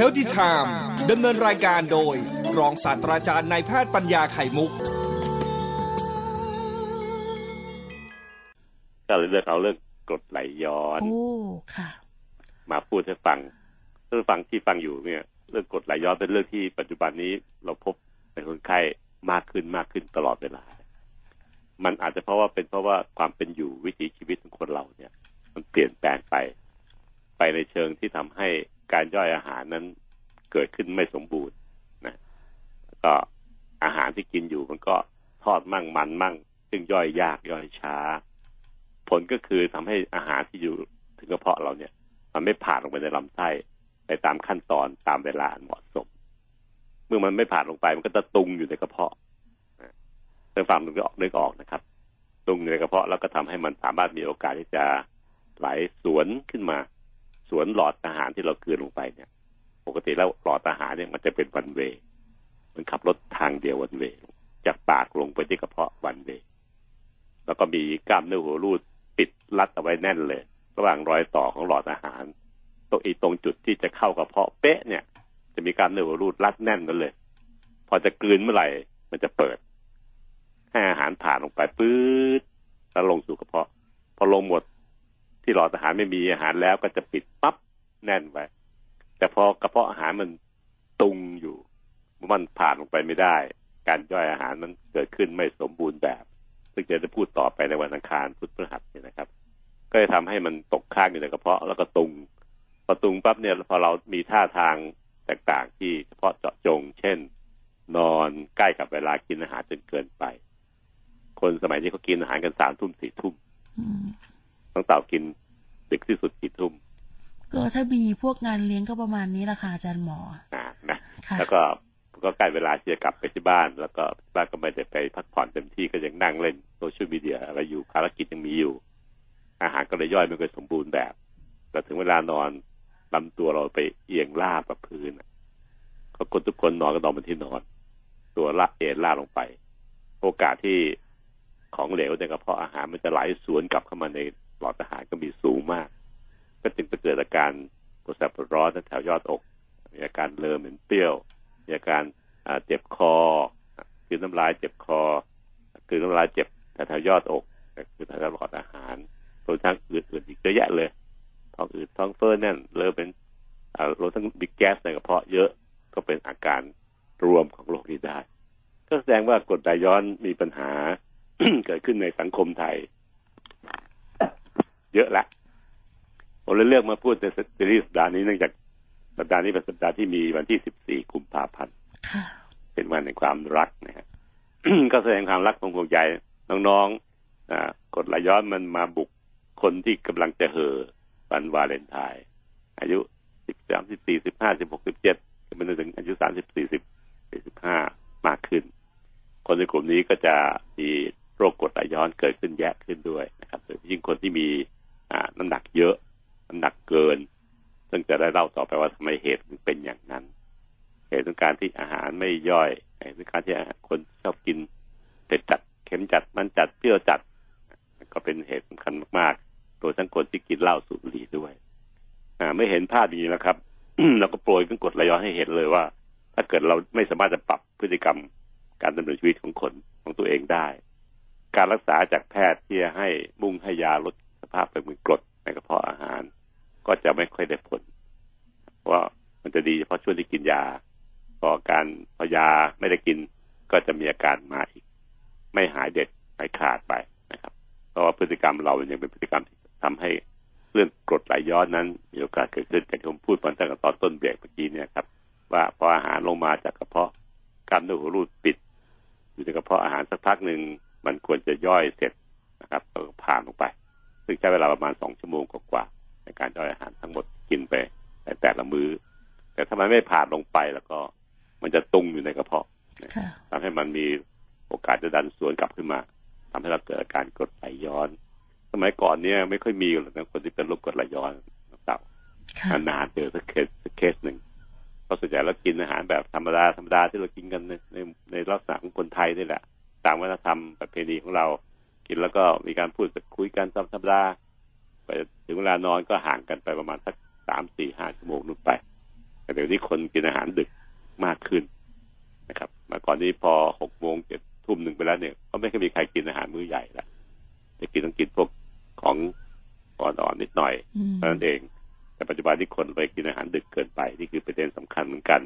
Healthy Time ดำเนินรายการโดย รองศาสตราจารย์นายแพทย์ปัญญาไข่มุกก็เลยเลือกเอาเรื่องกรดไหลย้อนโอ้ค่ะ มาพูดให้ฟังท่านผู้ฟังที่ฟังอยู่เนี่ย เรื่องกรดไหลย้อนเป็นเรื่องที่ปัจจุบันนี้เราพบในคนไข้มากขึ้นมากขึ้นตลอดเวลา มันอาจจะเพราะว่าเป็นเพราะว่าความเป็นอยู่วิถีชีวิตของคนเราเนี่ย มันเปลี่ยนแปลงไป ไปในเชิงที่ทำให้ การย่อยอาหารนั้นเกิดขึ้นไม่สมบูรณ์นะก็อาหารที่กินอยู่มันก็ทอดมั่งมันมั่ง ซึ่งย่อยยากย่อยช้า ผลก็คือทำให้อาหารที่อยู่ถึงกระเพาะเราเนี่ย มันไม่ผ่านลงไปในลำไส้ไปตามขั้นตอนตามเวลาเหมาะสม เมื่อมันไม่ผ่านลงไปมันก็จะตุงอยู่ในกระเพาะท่านฟังนึกออกนึกออกนะครับ ตุงอยู่ในกระเพาะแล้วก็ทำให้มันสามารถมีโอกาสที่จะไหลสวนขึ้นมา สวนหลอดอาหารที่เราเกลือลงไปเนี่ย ปกติแล้วหลอดอาหารเนี่ยมันจะเป็นวันเวมันขับรถทางเดียววันเวจากปากลงไปที่กระเพาะวันเวแล้วก็มีกล้ามเนื้อหัวรูดปิดรัดเอาไว้แน่นเลย ระหว่างรอยต่อของหลอดอาหารตรงอีตรงจุดที่จะเข้ากระเพาะเป๊ะเนี่ย จะมีกล้ามเนื้อหัวรูดรัดแน่นนั่นเลย พอจะกลืนเมื่อไหร่มันจะเปิด ให้อาหารผ่านลงไปปื๊ดแล้วลงสู่กระเพาะ พอลงหมด ที่หลอดอาหารไม่มีอาหารแล้วก็จะปิดปั๊บแน่นไว้แต่พอกระเพาะอาหารมันตุงอยู่มันผ่านลงไปไม่ได้ การย่อยอาหารมันเกิดขึ้นไม่สมบูรณ์แบบ ซึ่งจะได้พูดต่อไปในวันอังคารพุธพฤหัสเนี่ยนะครับ ก็จะทำให้มันตกค้างอยู่ในกระเพาะแล้วก็ตุงพอตุงปั๊บเนี่ยพอเรามีท่าทางแตกต่างที่เฉพาะเจาะจง เช่น นอนใกล้กับเวลากินอาหารจนเกินไป คนสมัยนี้เขากินอาหารกันสามทุ่มสี่ทุ่ม ต้องเต่ากินดึกที่สุดกี่ทุ่มก็ถ้ามีพวกงานเลี้ยงก็ประมาณนี้แหละค่ะอาจารย์หมออ่านะค่ะแล้วก็ก็ใกล้เวลาที่จะกลับไปที่บ้าน แล้วก็บ้านก็ไม่ได้ไปพักผ่อนเต็มที่ก็ยังนั่งเล่นโซเชียลมีเดียอะไรอยู่ภารกิจยังมีอยู่ อาหารก็เลยย่อยไม่ค่อยสมบูรณ์แบบแต่ถึงเวลานอนลำตัวเราไปเอียงล่าบกับพื้นอะก็คนทุกคนนอนก็นอนบนที่นอน ตัวละเอ็นล่าลงไป โอกาสที่ของเหลวในกระเพาะอาหารมันจะไหลสวนกลับเข้ามาใน หลอดอาหารก็มีสูงมาก ก็จึงจะเกิดอาการปวดแสบปวดร้อนแถวยอดอกมีอาการเลอเหม็นเปรี้ยวมีอาการเจ็บคอคือน้ำลายเจ็บคอ คือน้ำลายเจ็บแถวยอดอกคือแถวหลอดอาหารรวมทั้งอื่นๆอีกเยอะแยะเลยท้องอืดท้องเฟ้อแน่นเลอเป็นรวมทั้งบิ๊กแก๊สในกระเพาะเยอะก็เป็นอาการรวมของโรคนี้ได้ ก็แสดงว่ากรดไหลย้อนมีปัญหาเกิดขึ้นในสังคมไทย เยอะละผมเลยเลือกมาพูดในซีรีส์สัปดาห์นี้เนื่องจากสัปดาห์นี้เป็นสัปดาห์ที่มีวันที่14กุมภาพันธ์ค่ะเป็นวันแห่งความรักนะฮะก็แสดงความรักของพวงใจน้องๆอ่ากดไหลย้อนมันมาบุกคนที่กำลังจะเห่อวันวาเลนไทน์อายุสิบสามสิบสี่สิบห้าสิบหกสิบเจ็ดก็เป็นถึงอายุสามสิบสี่สิบสี่สิบห้ามากขึ้น คนในกลุ่มนี้ก็จะมีโรคกรดไหลย้อนเกิดขึ้นแยะขึ้นด้วยนะครับโดยเฉพาะยิ่งคนที่มี อ่าน้ำหนักเยอะน้ำหนักเกิน ซึ่งจะได้เล่าต่อไปว่าทำไมเหตุถึงเป็นอย่างนั้น เหตุของการที่อาหารไม่ย่อยเหตุของการที่คนชอบกินเผ็ดจัดเค็มจัดมันจัดเปรี้ยวจัด ก็เป็นเหตุสำคัญมากๆโดยทั้งคนที่กินเหล้าสูบบุหรี่ด้วย อ่า ไม่เห็นภาพอย่างนี้แล้วครับเราก็โปรยขึ้นกดระย้อนให้เห็นเลยว่า ถ้าเกิดเราไม่สามารถจะปรับพฤติกรรมการดำเนินชีวิตของคนของตัวเองได้ การรักษาจากแพทย์ที่จะให้มุ่งให้ยาลด ภาพเป็นมือกรดในกระเพาะอาหาร ก็จะไม่ค่อยได้ผล เพราะมันจะดีเฉพาะช่วงที่กินยา พอการพอยาไม่ได้กินก็จะมีอาการมาอีก ไม่หายเด็ดหายขาดไปนะครับ เพราะว่าพฤติกรรมเรายังเป็นพฤติกรรมที่ทำให้เรื่องกรดไหลย้อนนั้น มีโอกาสเกิดขึ้นอย่างที่ผมพูดตอนตั้งแต่ตอนต้นเบรกเมื่อกี้เนี่ยครับ ว่าพออาหารลงมาจากกระเพาะกล้ามเนื้อหัวรูดปิด อยู่ในกระเพาะอาหารสักพักหนึ่งมันควรจะย่อยเสร็จนะครับแล้วก็ผ่านลงไป ซึ่งใช้เวลาประมาณสองชั่วโมงกว่าๆในการย่อยอาหารทั้งหมดกินไปในแต่ละมื้อ แต่ถ้ามันไม่ผ่านลงไปแล้วก็มันจะตุงอยู่ในกระเพาะค่ะทำให้มันมีโอกาสจะดันสวนกลับขึ้นมาทำให้เราเกิดอาการกรดไหลย้อน สมัยก่อนเนี่ยไม่ค่อยมีหรอกนะคนที่เป็นโรคกรดไหลย้อนเต่าค่ะนานๆเจอสักเคสสักเคสหนึ่งเพราะส่วนใหญ่เรากินอาหารแบบธรรมดาธรรมดาที่เรากินกันในในในลักษณะของคนไทยนี่แหละ ตามวัฒนธรรมประเพณีของเรา กินแล้วก็มีการพูดคุยกันตามธรรมดาไปถึงเวลานอนก็ห่างกันไปประมาณสักสามสี่ห้าชั่วโมงนู่นไป แต่เดี๋ยวนี้คนกินอาหารดึกมากขึ้นนะครับเมื่อก่อนนี้พอหกโมงเจ็ดทุ่มหนึ่งไปแล้วเนี่ยก็ไม่เคยมีใครกินอาหารมื้อใหญ่ละจะกินต้องกินพวกของอ่อนๆนิดหน่อยอืมเท่านั้นเอง แต่ปัจจุบันที่คนไปกินอาหารดึกเกินไป นี่คือประเด็นสำคัญเหมือนกัน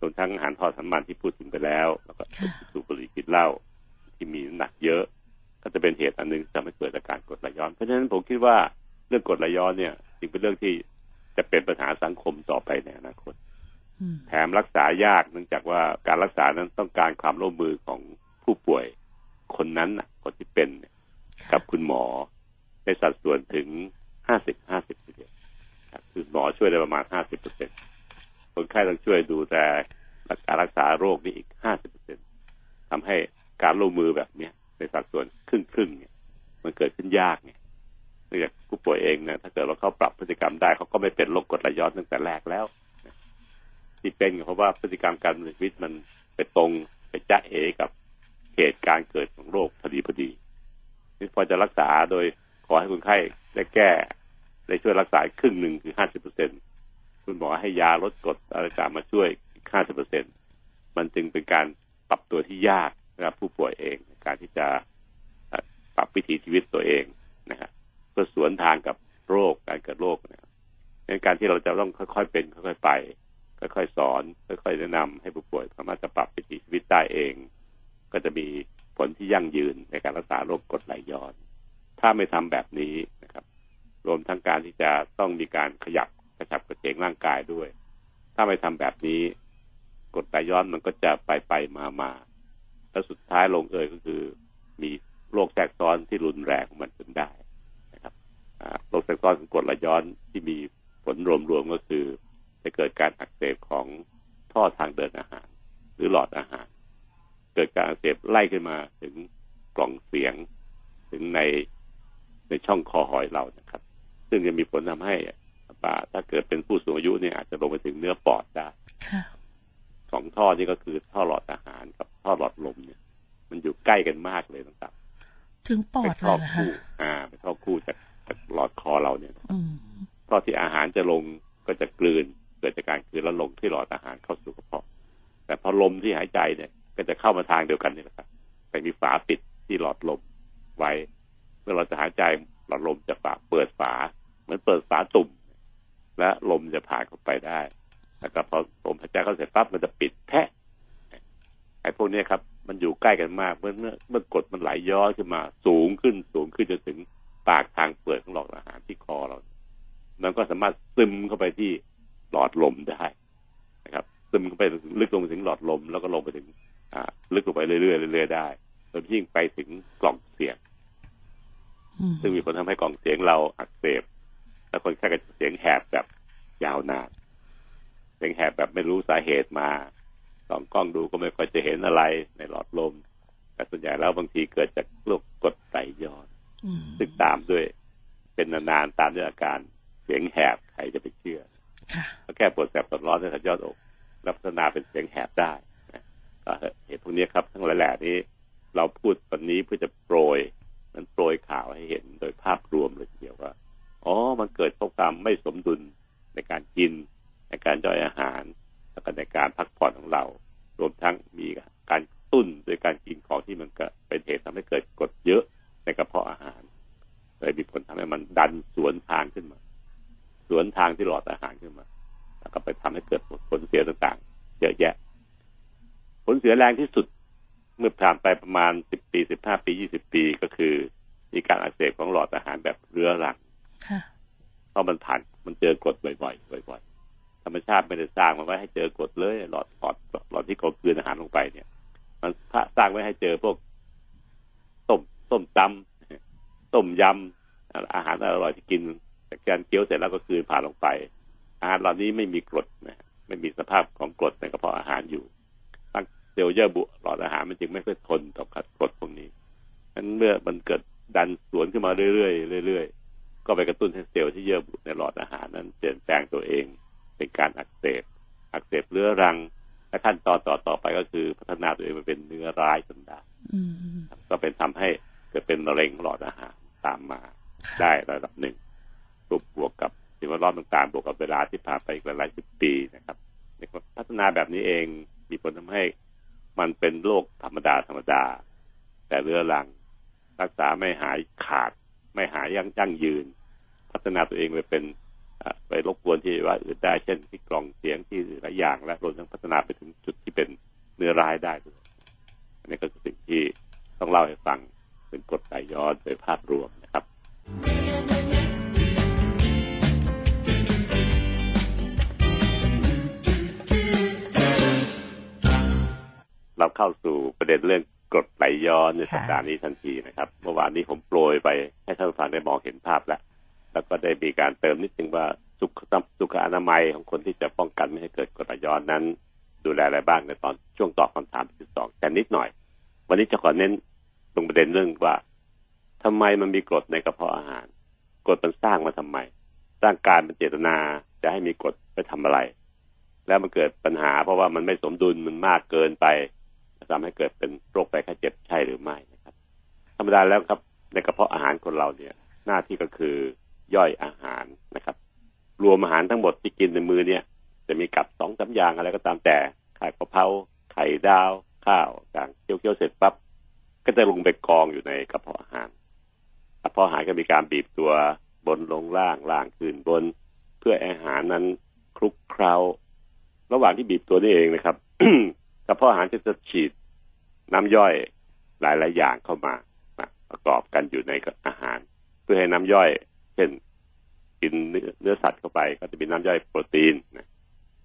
รวมทั้งอาหารทอดน้ำมันที่พูดถึงไปแล้ว แล้วก็ค่ะสูบบุหรี่กินเหล้าที่มีน้ำหนักเยอะ ก็จะเป็นเหตุอันหนึงที่ทำให้เกิดอาการกรดไหลย้อน เพราะฉะนั้นผมคิดว่าเรื่องกรดไหลย้อนเนี่ยจึงเป็นเรื่องที่จะเป็นปัญหาสังคมต่อไปในอนาคตอืมแถมรักษายากเนื่องจากว่าการรักษานั้นต้องการความร่วมมือของผู้ป่วยคนนั้นน่ะคนที่เป็นเนี่ยค่ะกับคุณหมอในสัดส่วนถึงห้าสิบห้าสิบทีเดียวครับคือหมอช่วยได้ประมาณห้าสิบเปอร์เซ็นคนไข้ต้องช่วยดูแต่การรักษาโรคนี่อีกห้าสิบเปอร์เซ็นทำให้การร่วมมือแบบเนี้ย ในสัดส่วนครึ่งครึ่งเนี่ย มันเกิดขึ้นยากไงเนื่องจากผู้ป่วยเองเนี่ยถ้าเกิดว่าเขาปรับพฤติกรรมได้เขาก็ไม่เป็นโรคกรดไหลย้อนตั้งแต่แรกแล้วที่เป็นเพราะว่าพฤติกรรมการดำเนินชีวิตมันไปตรงไปจ้าเอกับเหตุการณ์เกิดของโรคพอดีพอดีนี่พอจะรักษาโดยขอให้คนไข้ได้แก้ได้ช่วยรักษาครึ่งหนึ่งคือห้าสิบเปอร์เซ็นคุณหมอให้ยาลดกรดอะไรต่างมาช่วยห้าสิบเปอร์เซ็นมันจึงเป็นการปรับตัวที่ยากนะครับผู้ป่วยเอง การที่จะปรับวิถีชีวิตตัวเองนะครับเพื่อสวนทางกับโรคการเกิดโรคนะครับในการที่เราจะต้องค่อยๆเป็น ค่อยๆไป ค่อยๆสอน ค่อยๆแนะนำให้ผู้ป่วยสามารถจะปรับวิถีชีวิตได้เอง ก็จะมีผลที่ยั่งยืนในการรักษาโรคกรดไหลย้อน ถ้าไม่ทำแบบนี้นะครับ รวมทั้งการที่จะต้องมีการขยับกระชับกระเฉงร่างกายด้วย ถ้าไม่ทำแบบนี้กรดไหลย้อนมันก็จะไปไปมามา แล้วสุดท้ายลงเอยก็คือ มีโรคแทรกซ้อนที่รุนแรงของมันจนได้นะครับโรคแทรกซ้อนของกรดไหลย้อนที่มีผลรวมๆก็คือ จะเกิดการอักเสบของท่อทางเดินอาหาร หรือหลอดอาหาร เกิดการอักเสบไล่ขึ้นมาถึงกล่องเสียง ถึงในในช่องคอหอยเรานะครับ ซึ่งจะมีผลทำให้อ่าถ้าเกิดเป็นผู้สูงอายุเนี่ยอาจจะลงไปถึงเนื้อปอดได้ค สองท่อนี่ก็คือท่อหลอดอาหารกับท่อหลอดลมเนี่ย มันอยู่ใกล้กันมากเลยต่างถึงปอเป็ดนเลท่อยเหรอคะคู่อ่าเป็นท่อคู่จากจากหลอดคอเราเนี่ยอืมท่อที่อาหารจะลงก็จะกลืนเกิดจากการกลืนแล้วลงที่หลอดอาหารเข้าสู่กระเพาะ แต่พอลมที่หายใจเนี่ย ก็จะเข้ามาทางเดียวกันนี่แหละครับแต่มีฝาปิดที่หลอดลมไว้ เมื่อเราจะหายใจหลอดลมจะฝาเปิดฝา เหมือนเปิดฝาตุ่ม และลมจะผ่านเข้าไปได้ แล้วก็พอลมหายใจเข้าเสร็จปั๊บมันจะปิดแพะไอ้พวกเนี้ยครับ มันอยู่ใกล้กันมาก เมื่อเมื่อเมื่อกดมันไหลย้อนขึ้นมา สูงขึ้นสูงขึ้นจนถึงปากทางเปิดของหลอดอาหารที่คอเรา มันก็สามารถซึมเข้าไปที่หลอดลมได้นะครับ ซึมเข้าไปลึกลงไปถึงหลอดลม แล้วก็ลงไปถึง อ่า ลึกลงไปเรื่อยๆเรื่อยๆได้จนยิ่งไปถึงกล่องเสียงอืมซึ่งมีผลทำให้กล่องเสียงเราอักเสบ และคนไข้ก็เสียงแหบแบบยาวนาน เสียงแหบแบบไม่รู้สาเหตุมาส่องกล้องดูก็ไม่ค่อยจะเห็นอะไรในหลอดลม แต่ส่วนใหญ่แล้วบางทีเกิดจากโรคกรดไหลย้อนอืมซึ่งตามด้วย เป็นนานๆตามด้วยอาการเสียงแหบใครจะไปเชื่อค่ะก็แก้ปวดแสบปวดร้อนในขัดยอดอกและพัฒนาเป็นเสียงแหบได้นะก็เหตุพวกนี้ครับ ทั้งหลายแหล่นี้เราพูดวันนี้เพื่อจะโปรย มันโปรยข่าวให้เห็นโดยภาพรวมเลยทีเดียวว่าอ๋อมันเกิดเพราะความไม่สมดุลในการกิน ในการย่อยอาหาร แล้วก็ในการพักผ่อนของเรา รวมทั้งมีการตุ้นโดยการกินของที่มันก็เป็นเหตุทำให้เกิดกรดเยอะในกระเพาะอาหารเลยมีผลทำให้มันดันสวนทางขึ้นมา สวนทางที่หลอดอาหารขึ้นมา แล้วก็ไปทำให้เกิดผลเสียต่างๆ เยอะแยะ ผลเสียแรงที่สุดเมื่อผ่านไปประมาณสิบปีสิบห้าปียี่สิบปีก็คือ มีการอักเสบของหลอดอาหารแบบเรื้อรังค่ะเพราะมันผ่านมันเจอกรดบ่อยๆบ่อยๆ ธรรมชาติไม่ได้สร้างมาไว้ให้เจอกรดเลย หลอดหลอดหลอดที่เขากลืนอาหารลงไปเนี่ย มันสร้างไว้ให้เจอพวกต้มต้มตำต้มยำอาหารอร่อยที่กินจากการเคี้ยวเสร็จแล้วก็คืนผ่านลงไปอาหารเหล่านี้ไม่มีกรดนะไม่มีสภาพของกรดในกระเพาะอาหารอยู่ตั้งเซลล์เยื่อบุหลอดอาหารมันจึงไม่ค่อยทนต่อกับกรดพวกนี้นั้นเมื่อมันเกิดดันสวนขึ้นมาเรื่อยๆเรื่อยๆก็ไปกระตุ้นให้เซลล์ที่เยื่อบุในหลอดอาหารนั้นเปลี่ยนแปลงตัวเอง เป็นการอักเสบอักเสบเรื้อรังและขั้นตอนต่อต่อไปก็คือพัฒนาตัวเองมาเป็นเนื้อร้ายจนได้อืมก็เป็นทำให้เกิดเป็นมะเร็งหลอดอาหารตามมาค่ะได้ระดับหนึ่งบวกบวกกับสิ่งแวดล้อมต่างๆบวกกับเวลาที่ผ่านไปอีกหลายๆสิบปีนะครับนาแบบนี้เองมีผลทำให้มันเป็นโรคธรรมดาธรรมดา แต่เรื้อรัง รักษาไม่หายขาด ไม่หายยั่งยั่งยืน พัฒนาตัวเองไปเป็น ไปรบกวนที่ว่าอื่นได้เช่นที่กล่องเสียงที่หลายอย่าง และรวมทั้งพัฒนาไปถึงจุดที่เป็นเนื้อร้ายได้ด้วยอันนี้ก็คือสิ่งที่ต้องเล่าให้ฟังเป็นกฎไหลย้อนโดยภาพรวมนะครับ เราเข้าสู่ประเด็นเรื่องกฎไหลย้อนในสัปดาห์นี้ทันทีนะครับ เมื่อวานนี้ผมโปรยไปให้ท่านฟังได้มองเห็นภาพแล้ว แล้วก็ได้มีการเติมนิดนึงว่าสุขสุขอนามัยของคนที่จะป้องกันไม่ให้เกิดกรดย้อนนั้น ดูแลอะไรบ้างในตอนช่วงตอบคำถามที่สองแต่นิดหน่อย วันนี้จะขอเน้นตรงประเด็นเรื่องว่าทำไมมันมีกรดในกระเพาะอาหารกรดมันสร้างมาทำไมร่างกายมันเจตนาจะให้มีกรดไปทำอะไร แล้วมันเกิดปัญหา เพราะว่ามันไม่สมดุลมันมากเกินไปทำให้เกิดเป็นโรคไตไข้เจ็บใช่หรือไม่นะครับ ธรรมดาแล้วครับในกระเพาะอาหารคนเราเนี่ย หน้าที่ก็คือ ย่อยอาหารนะครับ รวมอาหารทั้งหมดที่กินในมือเนี่ย จะมีกับสองสาอย่างอะไรก็ตามแต่ไข่กะเพราไข่ดาว ข้าวต่างเคี้ยวๆเสร็จปั๊บก็จะลงไปกองอยู่ในกระเพาะอาหารกระเพาะอาหารก็มีการบีบตัวบนลงล่างล่างขึ้นบน เพื่ออาหารนั้นคลุกเคล้าระหว่างที่บีบตัวนี่เองนะครับกระเพาะอาหารจะจะฉีดน้ำย่อยหลายๆอย่างเข้ามาประกอบกันอยู่ในอาหาร เพื่อให้น้ำย่อย เช่น กินเนื้อสัตว์เข้าไป ก็จะมีน้ำย่อยโปรตีนนะ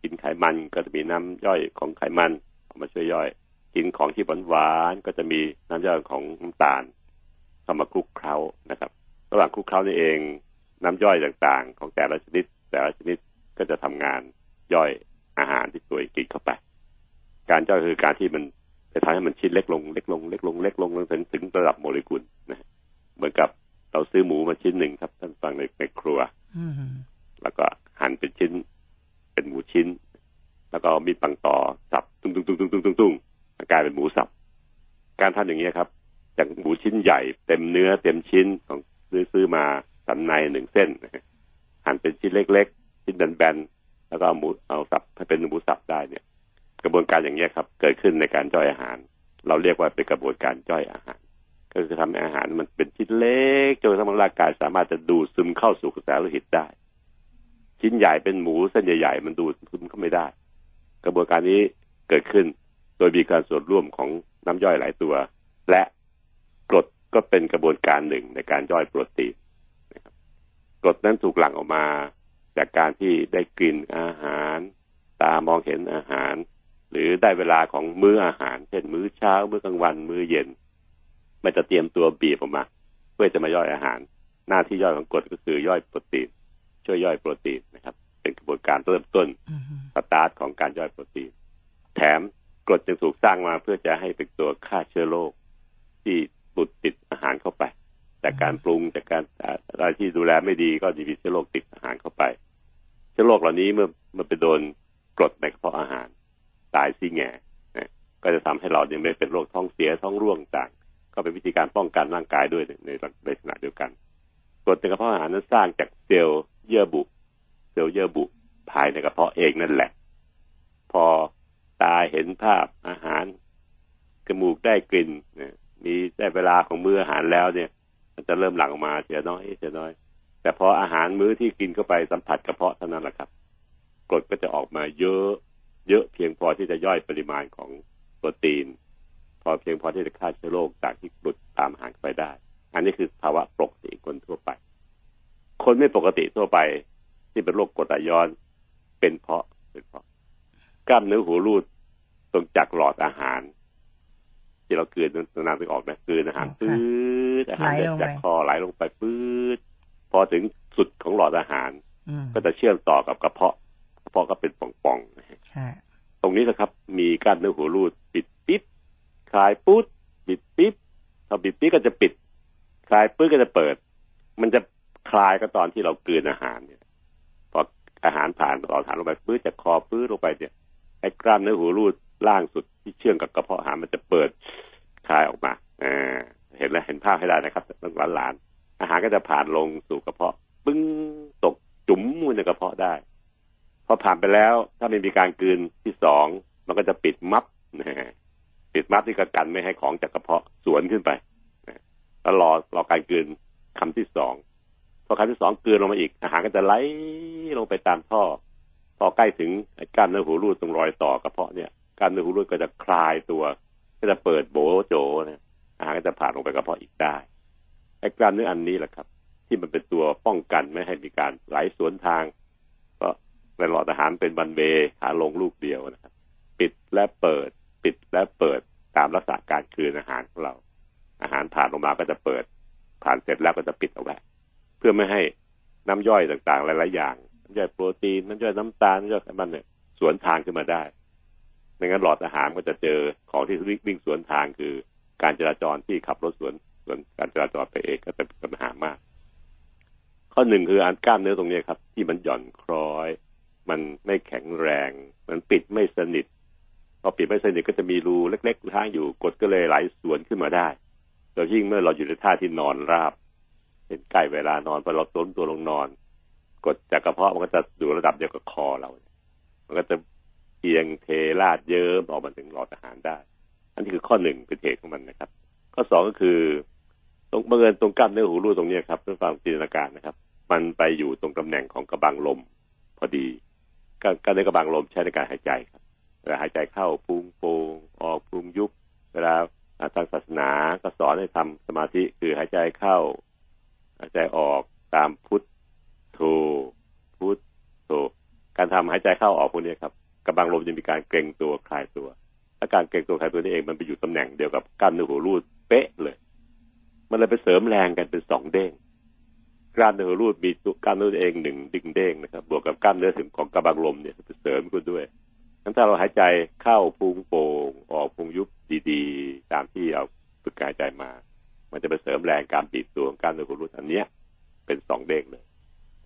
กินไขมันก็จะมีน้ำย่อยของไขมันเอามาช่วยย่อย กินของที่หวานๆก็จะมีน้ำย่อยของน้ำตาลเข้ามาคลุกเคล้านะครับ ระหว่างคลุกเคล้านี่เอง น้ำย่อยต่างๆ ของแต่ละชนิด แต่ละชนิดก็จะทำงานย่อยอาหารที่ตัวเองกินเข้าไป การย่อยคือการที่มันจะทำให้มันชิ้นเล็กลงเล็กลงเล็กลงเล็กลงจนถึงถึงระดับโมเลกุลนะเหมือนกับ เราซื้อหมูมาชิ้นหนึ่งครับ ท่านฟังในในครัวแล้วก็หั่นเป็นชิ้น เป็นหมูชิ้น แล้วก็มีปังต่อสับตุ้งตุ้งตุ้งตุ้งตุ้งตุ้งตุ้งกลายเป็นหมูสับ การทำอย่างนี้ครับ จากหมูชิ้นใหญ่เต็มเนื้อเต็มชิ้นของซื้อซื้อมาสันในหนึ่งเส้นหั่นเป็นชิ้นเล็ก ๆ ชิ้นแบนๆแล้วก็เอาหมูเอาสับให้เป็นหมูสับได้เนี่ย กระบวนการอย่างนี้ครับ เกิดขึ้นในการย่อยอาหาร เราเรียกว่าเป็นกระบวนการย่อยอาหาร ก็คือทำให้อาหารมันเป็นชิ้นเล็กจนทั้งร่างกายสามารถจะดูดซึมเข้าสู่กระแสโลหิตได้ ชิ้นใหญ่เป็นหมูเส้นใหญ่ๆมันดูดซึมเข้าไม่ได้ กระบวนการนี้เกิดขึ้นโดยมีการส่วนร่วมของน้ำย่อยหลายตัว และกรดก็เป็นกระบวนการหนึ่งในการย่อยโปรตีนนะครับกรดนั้นถูกหลั่งออกมา จากการที่ได้กลิ่นอาหาร ตามองเห็นอาหาร หรือได้เวลาของมื้ออาหาร เช่น มื้อเช้า มื้อกลางวัน มื้อเย็น มันจะเตรียมตัวบีบออกมา เพื่อจะมาย่อยอาหาร หน้าที่ย่อยของกรดก็คือย่อยโปรตีน ช่วยย่อยโปรตีนนะครับ เป็นกระบวนการเริ่มต้นสตาร์ทของการย่อยโปรตีน แถมกรดจึงถูกสร้างมาเพื่อจะให้เป็นตัวฆ่าเชื้อโรคที่ปุดติดอาหารเข้าไป จากการปรุงจากการอะไรที่ดูแลไม่ดีก็จะมีเชื้อโรคติดอาหารเข้าไป เชื้อโรคเหล่านี้เมื่อมันไปโดนกรดในกระเพาะอาหาร ตายซี่แง่ก็จะทำให้เราเนี่ยไม่เป็นโรคท้องเสียท้องร่วงต่าง ก็เป็นวิธีการป้องกันร่างกายด้วยในในขณะเดียวกันกรดในกระเพาะอาหารนั้นสร้างจากเซลล์เยื่อบุเซลล์เยื่อบุภายในกระเพาะเองนั่นแหละ พอตาเห็นภาพอาหารจมูกได้กลิ่นมีได้เวลาของมื้ออาหารแล้วเนี่ย มันจะเริ่มหลั่งออกมาเสียน้อยเสียน้อย แต่พออาหารมื้อที่กินเข้าไปสัมผัสกระเพาะเท่านั้นแหละครับกรดก็จะออกมาเยอะ เยอะเพียงพอที่จะย่อยปริมาณของโปรตีน พอเพียงพอที่จะฆ่าเชื้อโรคจากที่หลุดตามอาหารไปได้ อันนี้คือภาวะปกติคนทั่วไป คนไม่ปกติทั่วไปที่เป็นโรคกรดไหลย้อนเป็นเพราะเป็นเพราะกล้ามเนื้อหูรูดตรงจากหลอดอาหาร ที่เราเกินนานไปออกนะเกินอาหารปื๊ดอาหารจากคอไหลลงไปปื๊ดพอถึงสุดของหลอดอาหาร ก็จะเชื่อมต่อกับกระเพาะกระเพาะก็เป็นป่องๆตรงนี้นะครับ มีกล้ามเนื้อหูรูดปิดปิ๊บ คลายปุ๊บปิดปิ๊บพอปิดปิ๊บก็จะปิด คลายปุ๊บก็จะเปิด มันจะคลายก็ตอนที่เราเกินอาหารเนี่ยพออาหารผ่านหลอดอาหารลงไปปื๊ดจากคอปื๊ดลงไปเนี่ยไอ้กล้ามเนื้อหูรูดล่างสุดที่เชื่อมกับกระเพาะอาหารมันจะเปิดคลายออกมาอ่าเห็นแล้วเห็นภาพให้ได้นะครับต้องหลานๆอาหารก็จะผ่านลงสู่กระเพาะปึ้งตกจุ๋มในกระเพาะได้พออผ่านไปแล้ว ถ้าไม่มีการกลืนที่สองมันก็จะปิดมับนะ ปิดมับที่กระกันไม่ให้ของจากกระเพาะสวนขึ้นไปแล้วรอรอการกลืนคำที่สองพอคำที่สองกลืนลงมาอีกอาหารก็จะไหลลงไปตามท่อพอใกล้ถึงกล้ามเนื้อหูรูดตรงรอยต่อกระเพาะเนี่ยกล้ามเนื้อหูรูดก็จะคลายตัว ก็จะเปิดโบโจนะอาหารก็จะผ่านลงไปกระเพาะอีกได้ไอ้กล้ามเนื้ออันนี้แหละครับ ที่มันเป็นตัวป้องกันไม่ให้มีการไหลสวนทาง ก็ในหลอดอาหารเป็นบันเบขาลงลูกเดียวนะครับ ปิดและเปิด ปิดและเปิดตามลักษณะการคืนอาหารของเรา อาหารผ่านลงมาก็จะเปิด ผ่านเสร็จแล้วก็จะปิดเอาไว้เพื่อไม่ให้น้ำย่อยต่างๆ หลายๆอย่างน้ำย่อยโปรตีนน้ำย่อยน้ำตาลน้ำย่อยไขมันเนี่ยสวนทางขึ้นมาได้ไม่งั้นหลอดอาหารก็จะเจอของที่วิ่งสวนทางคือการจราจรที่ขับรถสวนสวนการจราจรไปเองก็เป็นปัญหามาก ข้อหนึ่งคืออันกล้ามเนื้อตรงนี้ครับ ที่มันหย่อนคล้อย มันไม่แข็งแรง มันปิดไม่สนิท พอปิดไม่สนิทก็จะมีรูเล็กๆทางอยู่กดก็เลยไหลสวนขึ้นมาได้โดยยิ่งเมื่อเราอยู่ในท่าที่นอนราบ เป็นใกล้เวลานอนพอเราต้นตัวลงนอน กดจากกระเพาะมันก็จะอยู่ระดับเดียวกับคอเรา มันก็จะเอียงเทลาดเยิ้มออกมาถึงหลอดอาหารได้ อันนี้คือข้อหนึ่งเป็นเหตุของมันนะครับ ข้อสองก็คือ ตรงบังเอิญตรงกล้ามเนื้อหูรูดตรงนี้ครับเพื่อความจินตนาการนะครับ มันไปอยู่ตรงตำแหน่งของกระบังลม พอดีกล้ามเนื้อกระบังลมใช้ในการหายใจครับ เวลาหายใจเข้าพุงโป่งออกพุงยุบ เวลาทางศาสนาก็สอนให้ทำสมาธิคือหายใจเข้า หายใจออกตามพุทโธพุทโธการทำหายใจเข้าออกพวกนี้ครับกระบังลมจะมีการเกรงตัวคลายตัวและการเกรงตัวคลายตัวนี้เองมันไปอยู่ตำแหน่งเดียวกับกล้ามเนื้อหูรูดเป๊ะเลย มันเลยไปเสริมแรงกันเป็นสองเด้งกล้ามเนื้อหูรูดมีตัวกล้ามเนื้อเองหนึ่งดึงเด้งนะครับ บวกกับกล้ามเนื้อถึงของกระบังลมเนี่ยไปเสริมกันด้วย งั้นถ้าเราหายใจเข้าพุงโป่งออกพุงยุบดีๆ ตามที่เราฝึกหายใจมา มันจะไปเสริมแรงการบีบตัวของกามเนื้อรูดอันเนี้ย เป็นสองเด้งเลย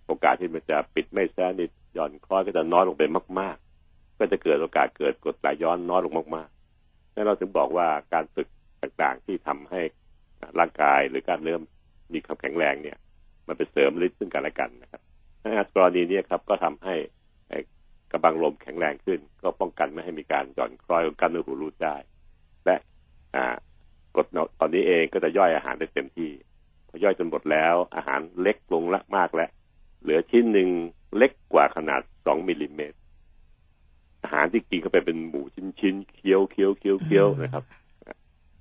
โอกาสที่มันจะปิดไม่แสนิทหย่อนคล้อยก็จะน้อยลงไปมาก ๆ ก็จะเกิดโอกาสเกิดกดไหลย้อนน้อยลงมากๆนั่นเราถึงบอกว่าการฝึกต่างๆที่ทำให้ร่างกายหรือการเริ่มมีความแข็งแรงเนี่ย มันเป็นเสริมฤทธิ์ซึ่งกันและกันนะครับในกรณีนี้ครับก็ทำให้ ระบังลมแข็งแรงขึ้น ก็ป้องกันไม่ให้มีการหย่อนคล้อยของกล้ามเนื้อหูรูดได้ และอ่ากดตอนนี้เองก็จะย่อยอาหารได้เต็มที่ พอย่อยจนหมดแล้ว อาหารเล็กลงละมากแล้ว เหลือชิ้นหนึ่งเล็กกว่าขนาดสองมิลลิเมตร อาหารที่กินเข้าไปเป็นหมูชิ้นชิ้นเคี้ยวเคี้ยวเคี้ยวเคี้ยวนะครับ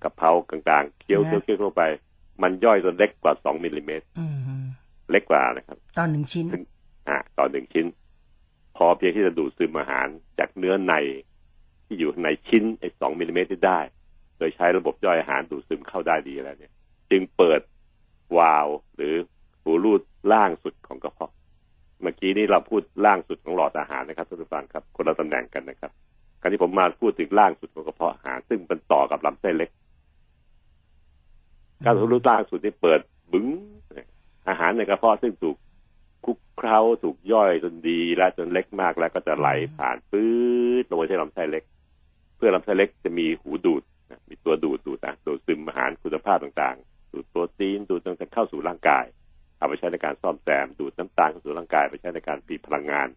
กะเพรากลางๆเคี้ยวเคี้ยวเคี้ยวเข้าไป มันย่อยจนเล็กกว่าสองมิลลิเมตรเล็กกว่านะครับ ตอนหนึ่งชิ้นอ่าตอนหนึ่งชิ้น พอเพียงที่จะดูดซึมอาหารจากเนื้อในที่อยู่ในชิ้นไอ้สองมิลลิเมตรได้ โดยใช้ระบบย่อยอาหารดูดซึมเข้าได้ดีแล้วเนี่ย จึงเปิดวาลหรือหูรูดล่างสุดของกระเพาะ เมื่อกี้นี้เราพูดล่างสุดของหลอดอาหารนะครับท่านผู้ฟังครับ คนละตำแหน่งกันนะครับคราวนี้ผมมาพูดถึงล่างสุดของกระเพาะอาหาร ซึ่งเป็นต่อกับลำไส้เล็ก การหูรูดล่างสุดนี่เปิดบึ้งอาหารในกระเพาะซึ่งถูก คุกเคล้าถูกย่อยจนดี และจนเล็กมากแล้วก็จะไหลผ่านปื๊ดลงไปที่ลำไส้เล็ก เพื่อลำไส้เล็กจะมีหูดูดมีตัวดูดดูดอะดูดซึมอาหารคุณภาพต่างๆ ดูดโปรตีนดูดต่างๆเข้าสู่ร่างกาย เอาไปใช้ในการซ่อมแซมดูดน้ำตาลเข้าสู่ร่างกายไปใช้ในการผลิตพลังงาน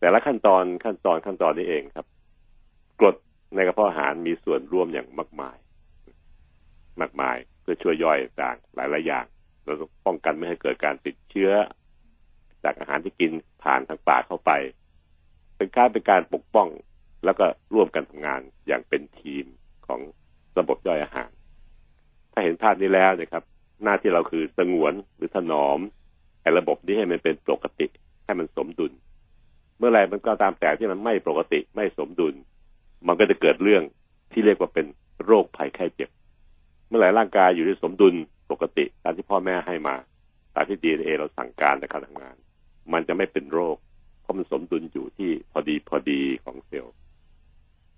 แต่ละขั้นตอนขั้นตอนขั้นตอนนี้เองครับกรดในกระเพาะอาหารมีส่วนร่วมอย่างมากมาย มากมายเพื่อช่วยย่อยต่างหลายๆอย่างเราต้องป้องกันไม่ให้เกิดการติดเชื้อ จากอาหารที่กินผ่านทางปากเข้าไป เป็นการเป็นการปกป้องแล้วก็ร่วมกันทำงานอย่างเป็นทีมของระบบย่อยอาหาร ถ้าเห็นภาพนี้แล้วนะครับ หน้าที่เราคือสงวนหรือถนอมไอ้ระบบนี้ให้มันเป็นปกติ ให้มันสมดุล เมื่อไรมันก็ตามแต่ที่มันไม่ปกติไม่สมดุล มันก็จะเกิดเรื่องที่เรียกว่าเป็นโรคภัยไข้เจ็บ เมื่อไหร่ร่างกายอยู่ในสมดุลปกติตามที่พ่อแม่ให้มา ตามที่ดีเอเราสั่งการในการทำงาน มันจะไม่เป็นโรค เพราะมันสมดุลอยู่ที่พอดีพอดีของเซลล์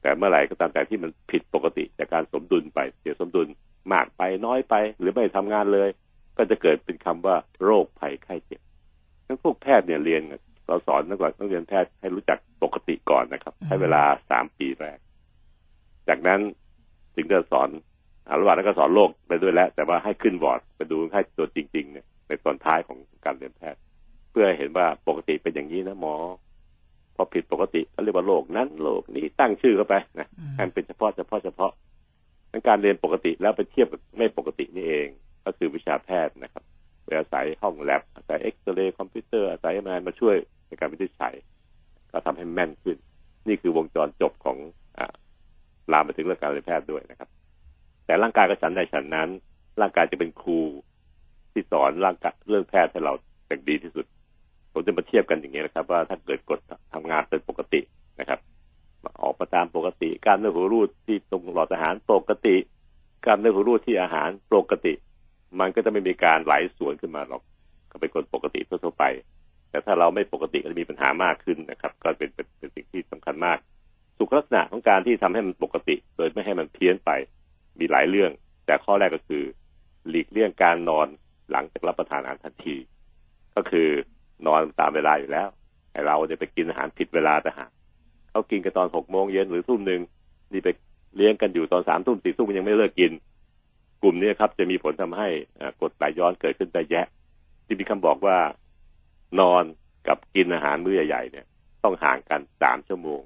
แต่เมื่อไหร่ก็ตามแต่ที่มันผิดปกติจากการสมดุลไปเสียสมดุลมากไปน้อยไป หรือไม่ทำงานเลย ก็จะเกิดเป็นคำว่าโรคภัยไข้เจ็บทั้งพวกแพทย์เนี่ยเรียนเราสอนนักนักเรียนแพทย์ให้รู้จักปกติก่อนนะครับ ใช้เวลาสามปีแรก จากนั้นถึงจะสอนอาระหว่างนั้นก็สอนโรคไปด้วยแล้ว แต่ว่าให้ขึ้นบอร์ดไปดูให้ตัวจริง ๆ เนี่ยในตอนท้ายของการเรียนแพทย์เพื่อเห็นว่าปกติเป็นอย่างนี้นะหมอ พอผิดปกติก็เรียกว่าโรคนั้นโรคนี้ตั้งชื่อเข้าไปนะอืมให้มันเป็นเฉพาะเฉพาะเฉพาะทั้งการเรียนปกติแล้วไปเทียบกับไม่ปกตินี่เอง ก็คือวิชาแพทย์นะครับโดยอาศัยห้องแลบอาศัยเอ็กซเรย์คอมพิวเตอร์อาศัยอะไรมาช่วยในการวินิจฉัยก็ทำให้แม่นขึ้น นี่คือวงจรจบของอ่าลามไปถึงเรื่องการเรียนแพทย์ด้วยนะครับ แต่ร่างกายก็ฉันใดฉันนั้น ร่างกายจะเป็นครูที่สอนร่างกายเรื่องแพทย์ให้เราอย่างดีที่สุด ผมจะมาเทียบกันอย่างนี้นะครับ ว่าถ้าเกิดกรดทำงานเป็นปกตินะครับ ออกมาตามปกติกล้ารเนื้อหูรูดที่ตรงหลอดอาหารปกติกล้ารเนื้อหูรูดที่อาหารปกติ มันก็จะไม่มีการไหลสวนขึ้นมาหรอกก็เป็นคนปกติทั่วไป แต่ถ้าเราไม่ปกติก็จะมีปัญหามากขึ้นนะครับ ก็เป็นเป็นเป็นสิ่งที่สำคัญมาก สุขลักษณะของการที่ทำให้มันปกติ โดยไม่ให้มันเพี้ยนไปมีหลายเรื่อง แต่ข้อแรกก็คือ หลีกเลี่ยงการนอนหลังจากรับประทานอาหารทันที ก็คือ นอนตามเวลาอยู่แล้วไอเราจะไปกินอาหารผิดเวลาแต่หากเขากินกันตอนหกโมงเย็นหรือทุ่มหนึ่งนี่ไปเลี้ยงกันอยู่ตอนสามทุ่มสี่ทุ่มยังไม่เลิกกิน กลุ่มนี้ครับ จะมีผลทำให้กดไหลย้อนเกิดขึ้นได้แยะ ที่มีคำบอกว่านอนกับกินอาหารมื้อใหญ่ๆเนี่ย ต้องห่างกันสามชั่วโมง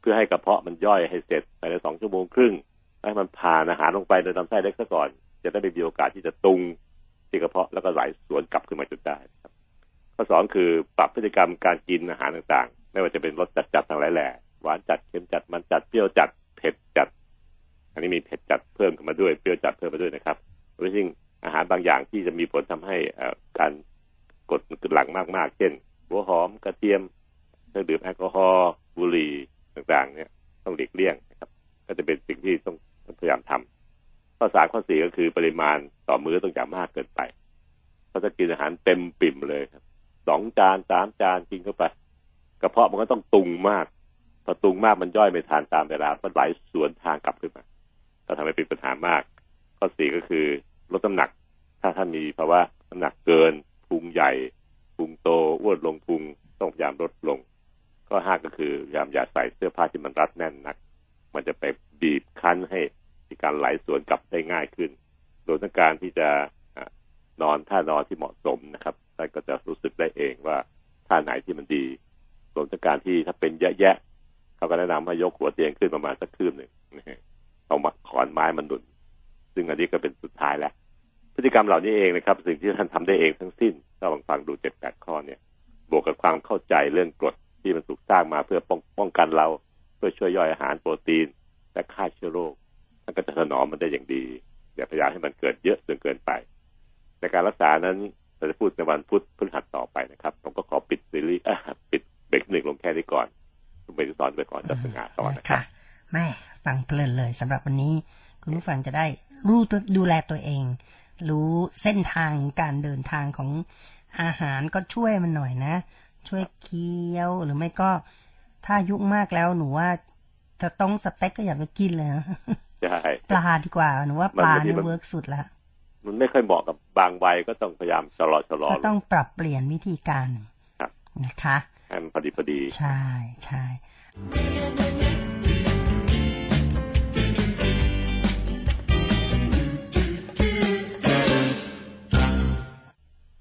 เพื่อให้กระเพาะมันย่อยให้เสร็จภายในสองชั่วโมงครึ่งให้มันผ่านอาหารลงไปในลำไส้เล็กซะก่อน จะได้ไม่มีโอกาสที่จะตุงที่กระเพาะแล้วก็ไหลสวนกลับขึ้นมาจนได้ครับ ข้อสองคือปรับพฤติกรรมการกินอาหารต่างๆ ไม่ว่าจะเป็นรสจัดๆทั้งหลายแหล่หวานจัดเค็มจัดมันจัดเปรี้ยวจัดเผ็ดจัด อันนี้มีเผ็ดจัดเพิ่มขึ้นมาด้วยเปรี้ยวจัดเพิ่มมาด้วยนะครับโดยเฉพาะอาหารบางอย่างที่จะมีผลทำให้อ่อการกดมันขึ้นหลังมากๆ เช่น หัวหอมกระเทียมเครื่องดื่มแอลกอฮอล์บุหรี่ต่างๆ เนี่ยต้องหลีกเลี่ยงนะครับ ก็จะเป็นสิ่งที่ต้องพยายามทำข้อสามข้อสี่ก็คือปริมาณต่อมื้อต้องอย่ามากเกินไปเพราะถ้ากินอาหารเต็มปิ่มเลยครับ สองจานสามจานกินเข้าไป กระเพาะมันก็ต้องตุงมากพอตุงมากมันย่อยไม่ทานตามเวลามันไหลสวนทางกลับขึ้นมาก็ทำให้เป็นปัญหามาก ข้อสี่ก็คือลดน้ำหนัก ถ้าท่านมีภาวะน้ำหนักเกินพุงใหญ่พุงโตอ้วนลงพุงต้องพยายามลดลง ข้อห้าก็คือพยายามอย่าใส่เสื้อผ้าที่มันรัดแน่นนัก มันจะไปบีบคั้นให้มีการไหลสวนกลับได้ง่ายขึ้น โดยต้องการที่จะนอนท่านอนที่เหมาะสมนะครับ ท่านก็จะรู้สึกได้เองว่าท่าไหนที่มันดีรวมทั้งการที่ถ้าเป็นแยะๆเขาก็แนะนำให้ยกหัวเตียงขึ้นประมาณสักคืบหนึ่งเอามาขอนไม้มันดุน ซึ่งอันนี้ก็เป็นสุดท้ายแล้ว พฤติกรรมเหล่านี้เองนะครับ สิ่งที่ท่านทำได้เองทั้งสิ้นถ้าลองฟังดูเจ็ดแปดข้อเนี่ย บวกกับความเข้าใจเรื่องกรดที่มันถูกสร้างมาเพื่อป้องป้องกันเรา เพื่อช่วยย่อยอาหารโปรตีน และฆ่าเชื้อโรคมันก็จะถนอมมันได้อย่างดีอย่าพยายามให้มันเกิดเยอะจนเกินไป ในการรักษานั้น เราจะพูดในวันพุธพฤหัสต่อไปนะครับ ผมก็ขอปิดซีรีส์อะปิดเบรกหนึ่งลงแค่นี้ก่อนคุณเบรกสอนไปก่อนจะสงานต่อนะครับค่ะแม่ฟังเพลินเลยสำหรับวันนี้ คุณผู้ฟังจะได้รู้ตัวดูแลตัวเอง รู้เส้นทางการเดินทางของอาหารก็ช่วยมันหน่อยนะ ช่วยเคี้ยวหรือไม่ก็ถ้าอายุมากแล้วหนูว่าจะต้องสเต็กก็อย่าไปกินเลยนะใช่ปลาดีกว่าหนูว่าปลามันบางทีเนี่ยมัน work สุดละ มันไม่ค่อยเหมาะกับบางวัยก็ต้องพยายามชะลอชะลอก็ต้องปรับเปลี่ยนวิธีการครับนะคะให้มันพอดีพอดี ใช่ใช่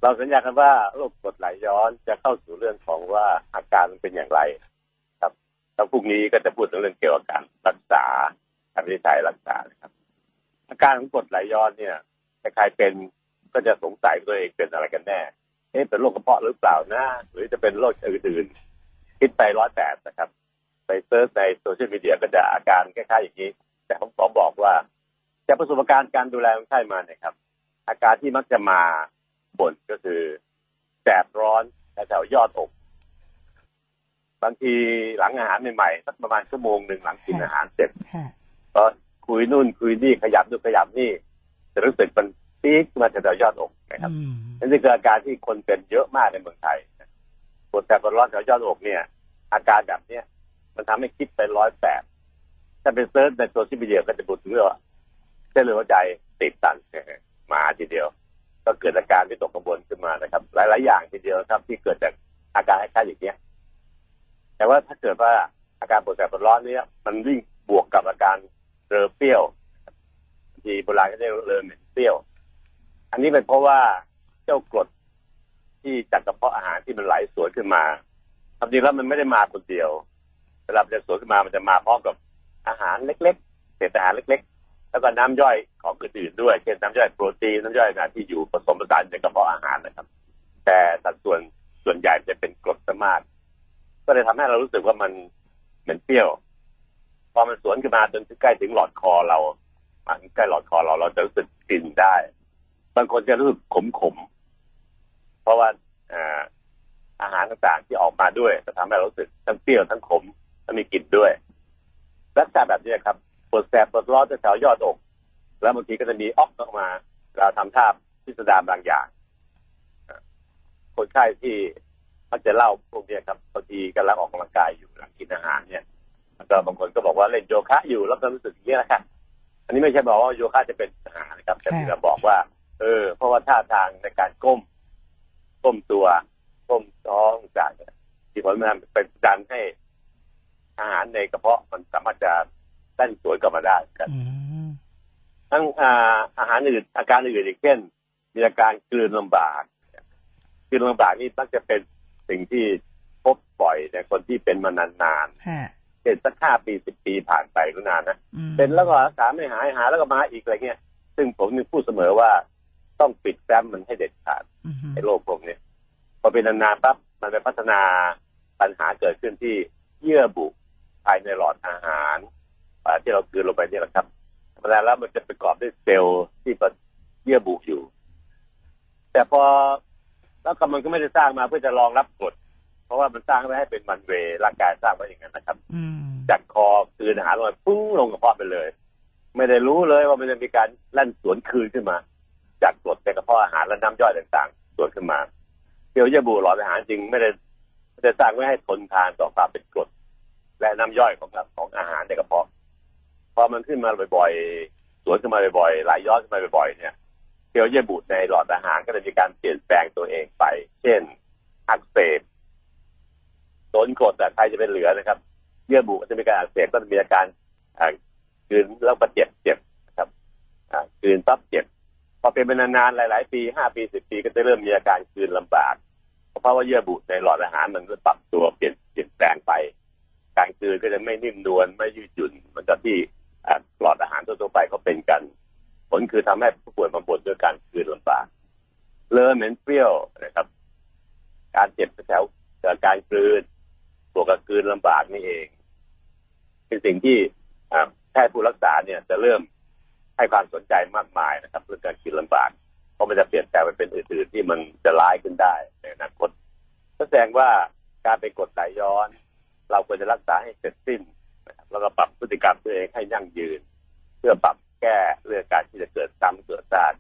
เราสัญญากันว่าโรคกรดไหลย้อนจะเข้าสู่เรื่องของว่าอาการมันเป็นอย่างไร ครับแล้วพรุ่งนี้ก็จะพูดถึงเรื่องเกี่ยวกับการรักษาการวินิจฉัยรักษานะครับ อาการของกรดไหลย้อนเนี่ย ใครๆเป็นก็จะสงสัยตัวเองเป็นอะไรกันแน่เอ๊ะเป็นโรคกระเพาะหรือเปล่านะหรือจะเป็นโรคอื่นๆคิดไปร้อยแปดนะครับ ไป search ในโซเชียลมีเดียก็จะอาการคล้ายๆอย่างนี้ แต่ผมขอบอกว่าจากประสบการณ์การดูแลคนไข้มาเนี่ยครับ อาการที่มักจะมาบ่นก็คือแสบร้อนแถวๆยอดอก บางทีหลังอาหารใหม่ๆสักประมาณชั่วโมงหนึ่งหลังกินอาหารเสร็จค่ะก็คุยนู่นคุยนี่ขยับนู่นขยับนี่ จะรู้สึกมันปี๊กมาแถวๆยอดอกนะครับอืมนั่นคืออาการที่คนเป็นเยอะมากในเมืองไทยปวดแสบร้อนแถวยอดอกเนี่ย อาการแบบเนี้ยมันทำให้คิดไปร้อยแปดถ้าเป็น search ในโซเชียลมีเดียก็จะพูดถึงเรื่องว่าเส้นเลือดหัวใจตีบตันมาทีเดียว ก็เกิดอาการวิตกกังวลขึ้นมานะครับ หลาย ๆ อย่างทีเดียวครับ ที่เกิดจากอาการคล้ายๆอย่างเนี้ย แต่ว่าถ้าเกิดว่าอาการปวดแสบร้อนเนี้ยมันวิ่งบวกกับอาการเรอเปรี้ยว บางทีโบราณก็เรียกว่าเรอเหม็นเปรี้ยว อันนี้เป็นเพราะว่าเจ้ากรดที่จากกระเพาะอาหารที่มันไหลสวนขึ้นมาทความจริงแล้วมันไม่ได้มาคนเดียวเวลามันจะสวนขึ้นมา มันจะมาพร้อมกับอาหารเล็ก ๆ เศษอาหารเล็ก ๆ แล้วก็น้ำย่อยของอื่นๆด้วย เช่นน้ำย่อยโปรตีน น้ำย่อยอาหารที่อยู่ผสมผสานในกระเพาะอาหารนะครับ แต่สัดส่วนส่วนใหญ่จะเป็นกรดซะมาก ก็เลยทำให้เรารู้สึกว่ามันเหม็นเปรี้ยว พอมันสวนขึ้นมาจนใกล้ถึงหลอดคอเรา มาถึงใกล้หลอดคอเราเราจะรู้สึกกลิ่นได้ บางคนจะรู้สึกขมขมๆเพราะว่าอาหารต่างๆที่ออกมาด้วยจะทำให้เรารู้สึกทั้งเปรี้ยวทั้งขมและมีกลิ่นด้วยลักษณะแบบนี้ครับปวดแสบปวดร้อนจะแถวยอดอก แล้วบางทีก็จะมีออกออกมาเราทำท่าพิสดารบางอย่างคนไข้ที่มักจะเล่าพวกนี้ครับบางทีกำลังออกกำลังกายอยู่หลังกินอาหารเนี่ยแล้วบางคนก็บอกว่าเล่นโยคะอยู่แล้วก็รู้สึกอย่างนี้นะครับ อันนี้ไม่ใช่บอกว่าโยคะจะเป็นอาหารนะครับ แต่ที่เราบอกว่า เออ เพราะว่าท่าทางในการก้ม ก้มตัวก้มท้องจากเนี่ยที่ผลมันเป็นการให้อาหารในกระเพาะมันสามารถจะเต้นสวนกลับมาได้ครับอืมทั้งอ่าอาหารอื่นอาการอื่นอีกเช่น มีอาการกลืนลำบากกลืนลำบากนี่มักจะเป็นสิ่งที่พบบ่อยในคนที่เป็นมานานฮะๆ เช่นสักห้าปีสิบปีผ่านไปก็นานนะอืมเป็นแล้วก็รักษาไม่หายหายแล้วก็มาอีกอะไรเงี้ยซึ่งผมมีพูดเสมอว่าต้องปิดแฟ้มมันให้เด็ดขาดอืมไอ้โรคพวกเนี้ยพอเป็นนานๆปั๊บมันไปพัฒนาปัญหาเกิดขึ้นที่เยื่อบุภายในหลอดอาหารอ่าที่เรากลืนลงไปเนี่ยแหละครับธรรมดาแล้วมันจะประกอบด้วยเซลล์ที่เป็นเยื่อบุอยู่ แต่พอแล้วก็มันก็ไม่ได้สร้างมาเพื่อจะรองรับกรดเพ ราะว่ามันสร้างไว้ให้เป็นมันเวย์ร่างกายสร้างไว้อย่างนั้นนะครับอืมจากคอคืนอาหารลงไปปุ้งลงกระเพาะไปเลย ไม่ได้รู้เลยว่ามันจะมีการลั่นสวนคืนขึ้นมา จากกรดในกระเพาะอาหารและน้ำย่อยต่างๆ สวนขึ้นมาเกลียวเยื่อบุหลอดอาหารจริงไม่ได้ไม่ได้สร้างไว้ให้ทนทานต่อความเป็นกรดและน้ำย่อยของของอาหารในกระเพาะพอมันขึ้นมาบ่อยๆ สวนขึ้นมาบ่อยๆไหลย้อนขึ้นมาบ่อยๆ เนี่ยเกลียวเยื่อบุในหลอดอาหารก็จะมีการเปลี่ยนแปลงตัวเองไป เช่น อักเสบ โดนกรดแต่ใครจะเป็นเหลือนะครับเยื่อบุก็จะมีการอักเสบก็จะมีอาการอ่ากลืนแล้วก็เจ็บเจ็บนะครับอ่ากลืนปั๊บเจ็บพอเป็นไปนานๆหลาย ๆ ปีห้าปีสิบปีก็จะเริ่มมีอาการกลืนลำบากเพราะว่าเยื่อบุในหลอดอาหารมันก็ปรับตัวเปลี่ยนเปลี่ยนแปลงไป การกลืนก็จะไม่นิ่มนวลไม่ยืดหยุ่นเหมือนกับที่หลอดอาหารทั่วๆไปเขาเป็นกัน ผลคือทำให้ผู้ป่วยมาบ่นด้วยการกลืนลำบากเลอะเหม็นเปรี้ยวนะครับ การเจ็บแถวกการกลืน บวกกับกืนลำบากนี่เอง เป็นสิ่งที่แพทย์ผู้รักษาเนี่ยจะเริ่มให้ความสนใจมากมายนะครับ เรื่องการกลืนลำบากเพราะมันจะเปลี่ยนแปลงไปเป็นอื่นๆที่มันจะร้ายขึ้นได้ในอนาคตแสดงว่าการไปกดไหลย้อน เราควรจะรักษาให้เสร็จสิ้นนะครับแล้วก็ปรับพฤติกรรมตัวเองให้ยั่งยืน เพื่อปรับแก้เรื่องการที่จะเกิดซ้ำเกิดซาก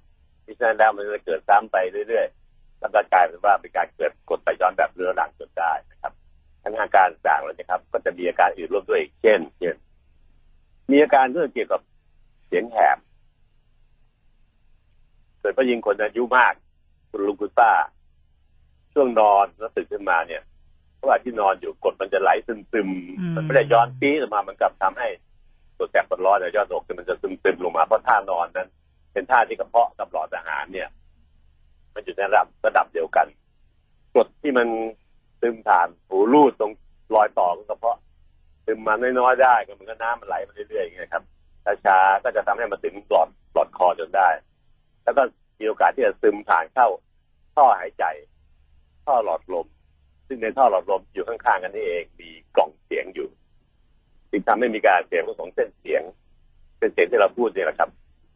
ที่ฉะนั้นแล้วมันจะเกิดซ้ำไปเรื่อยๆแล้วก็กลายเป็นว่าเป็นการเกิดกดไหลย้อนแบบเรื้อรังจนได้นะครับ ทั้งอาการต่างๆแล้วนะครับ ก็จะมีอาการอื่นร่วมด้วยอีกเช่น เช่น มีอาการเรื่องเกี่ยวกับเสียงแหบโดยเฉพาะยิ่งคนอายุมาก คุณลุงคุณป้า ช่วงนอนแล้วตื่นขึ้นมาเนี่ยระหว่างที่นอนอยู่กดมันจะไหลซึมอืมๆมันไม่ได้ย้อนปี๊ดออกมามันกลับทำให้ตัวแสบปวดร้อนในยอดอกมันจะซึมๆลงมาเพราะท่านอนนั้น เป็นท่าที่กระเพาะกับหลอดอาหารเนี่ย มันอยู่ในระดับระดับเดียวกันกรดที่มัน ซึมผ่านหูรูดตรงรอยต่อของกระเพาะซึมมาน้อยๆได้ก็มันก็น้ำมันไหลมาเรื่อยๆอย่างเงี้ยครับช้าๆก็จะทำให้มันถึงหลอดหลอดคอจนได้ แล้วก็มีโอกาสที่จะซึมผ่านเข้าท่อหายใจ ท่อหลอดลม ซึ่งในท่อหลอดลมอยู่ข้างๆกันนี่เองมีกล่องเสียงอยู่จึงทำให้มีการเสียงของเส้นเสียงเส้นเสียงที่เราพูดเนี่ยแหละครับ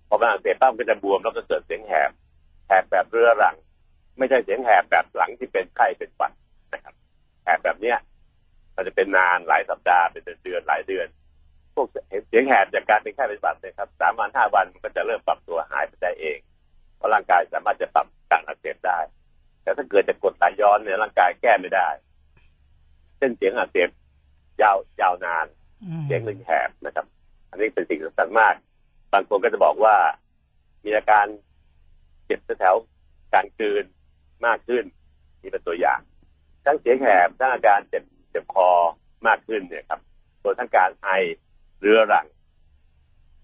พอมันอักเสบปั๊บมันก็จะบวมแล้วก็เกิดเสียงแหบแหบแบบเรื้อรัง ไม่ใช่เสียงแหบแบบหลังที่เป็นไข้เป็นหวัด นะครับแหบแบบเนี้ยมันจะเป็นนานหลายสัปดาห์เป็นเดือนๆหลายเดือน พวกเสียงแหบจากการเป็นไข้เป็นหวัดเนะครับสามวันห้าวันมันก็จะเริ่มปรับตัวหายไปได้เองเพราะร่างกายสามารถจะปรับการอักเสบได้ แต่ถ้าเกิดจะกดไหลย้อนเนี่ยร่างกายแก้ไม่ได้เส้นเสียงอักเสบยาวยาวนานอืมเสียงหนึ่งแหบนะครับ อันนี้เป็นสิ่งสำคัญมาก บางคนก็จะบอกว่า มีอาการเจ็บแถวๆการกลืนมากขึ้น นี่เป็นตัวอย่าง ทั้งเสียงแหบทั้งอาการเจ็บเจ็บคอมากขึ้นเนี่ยครับตัวทั้งการไอเรื้อรัง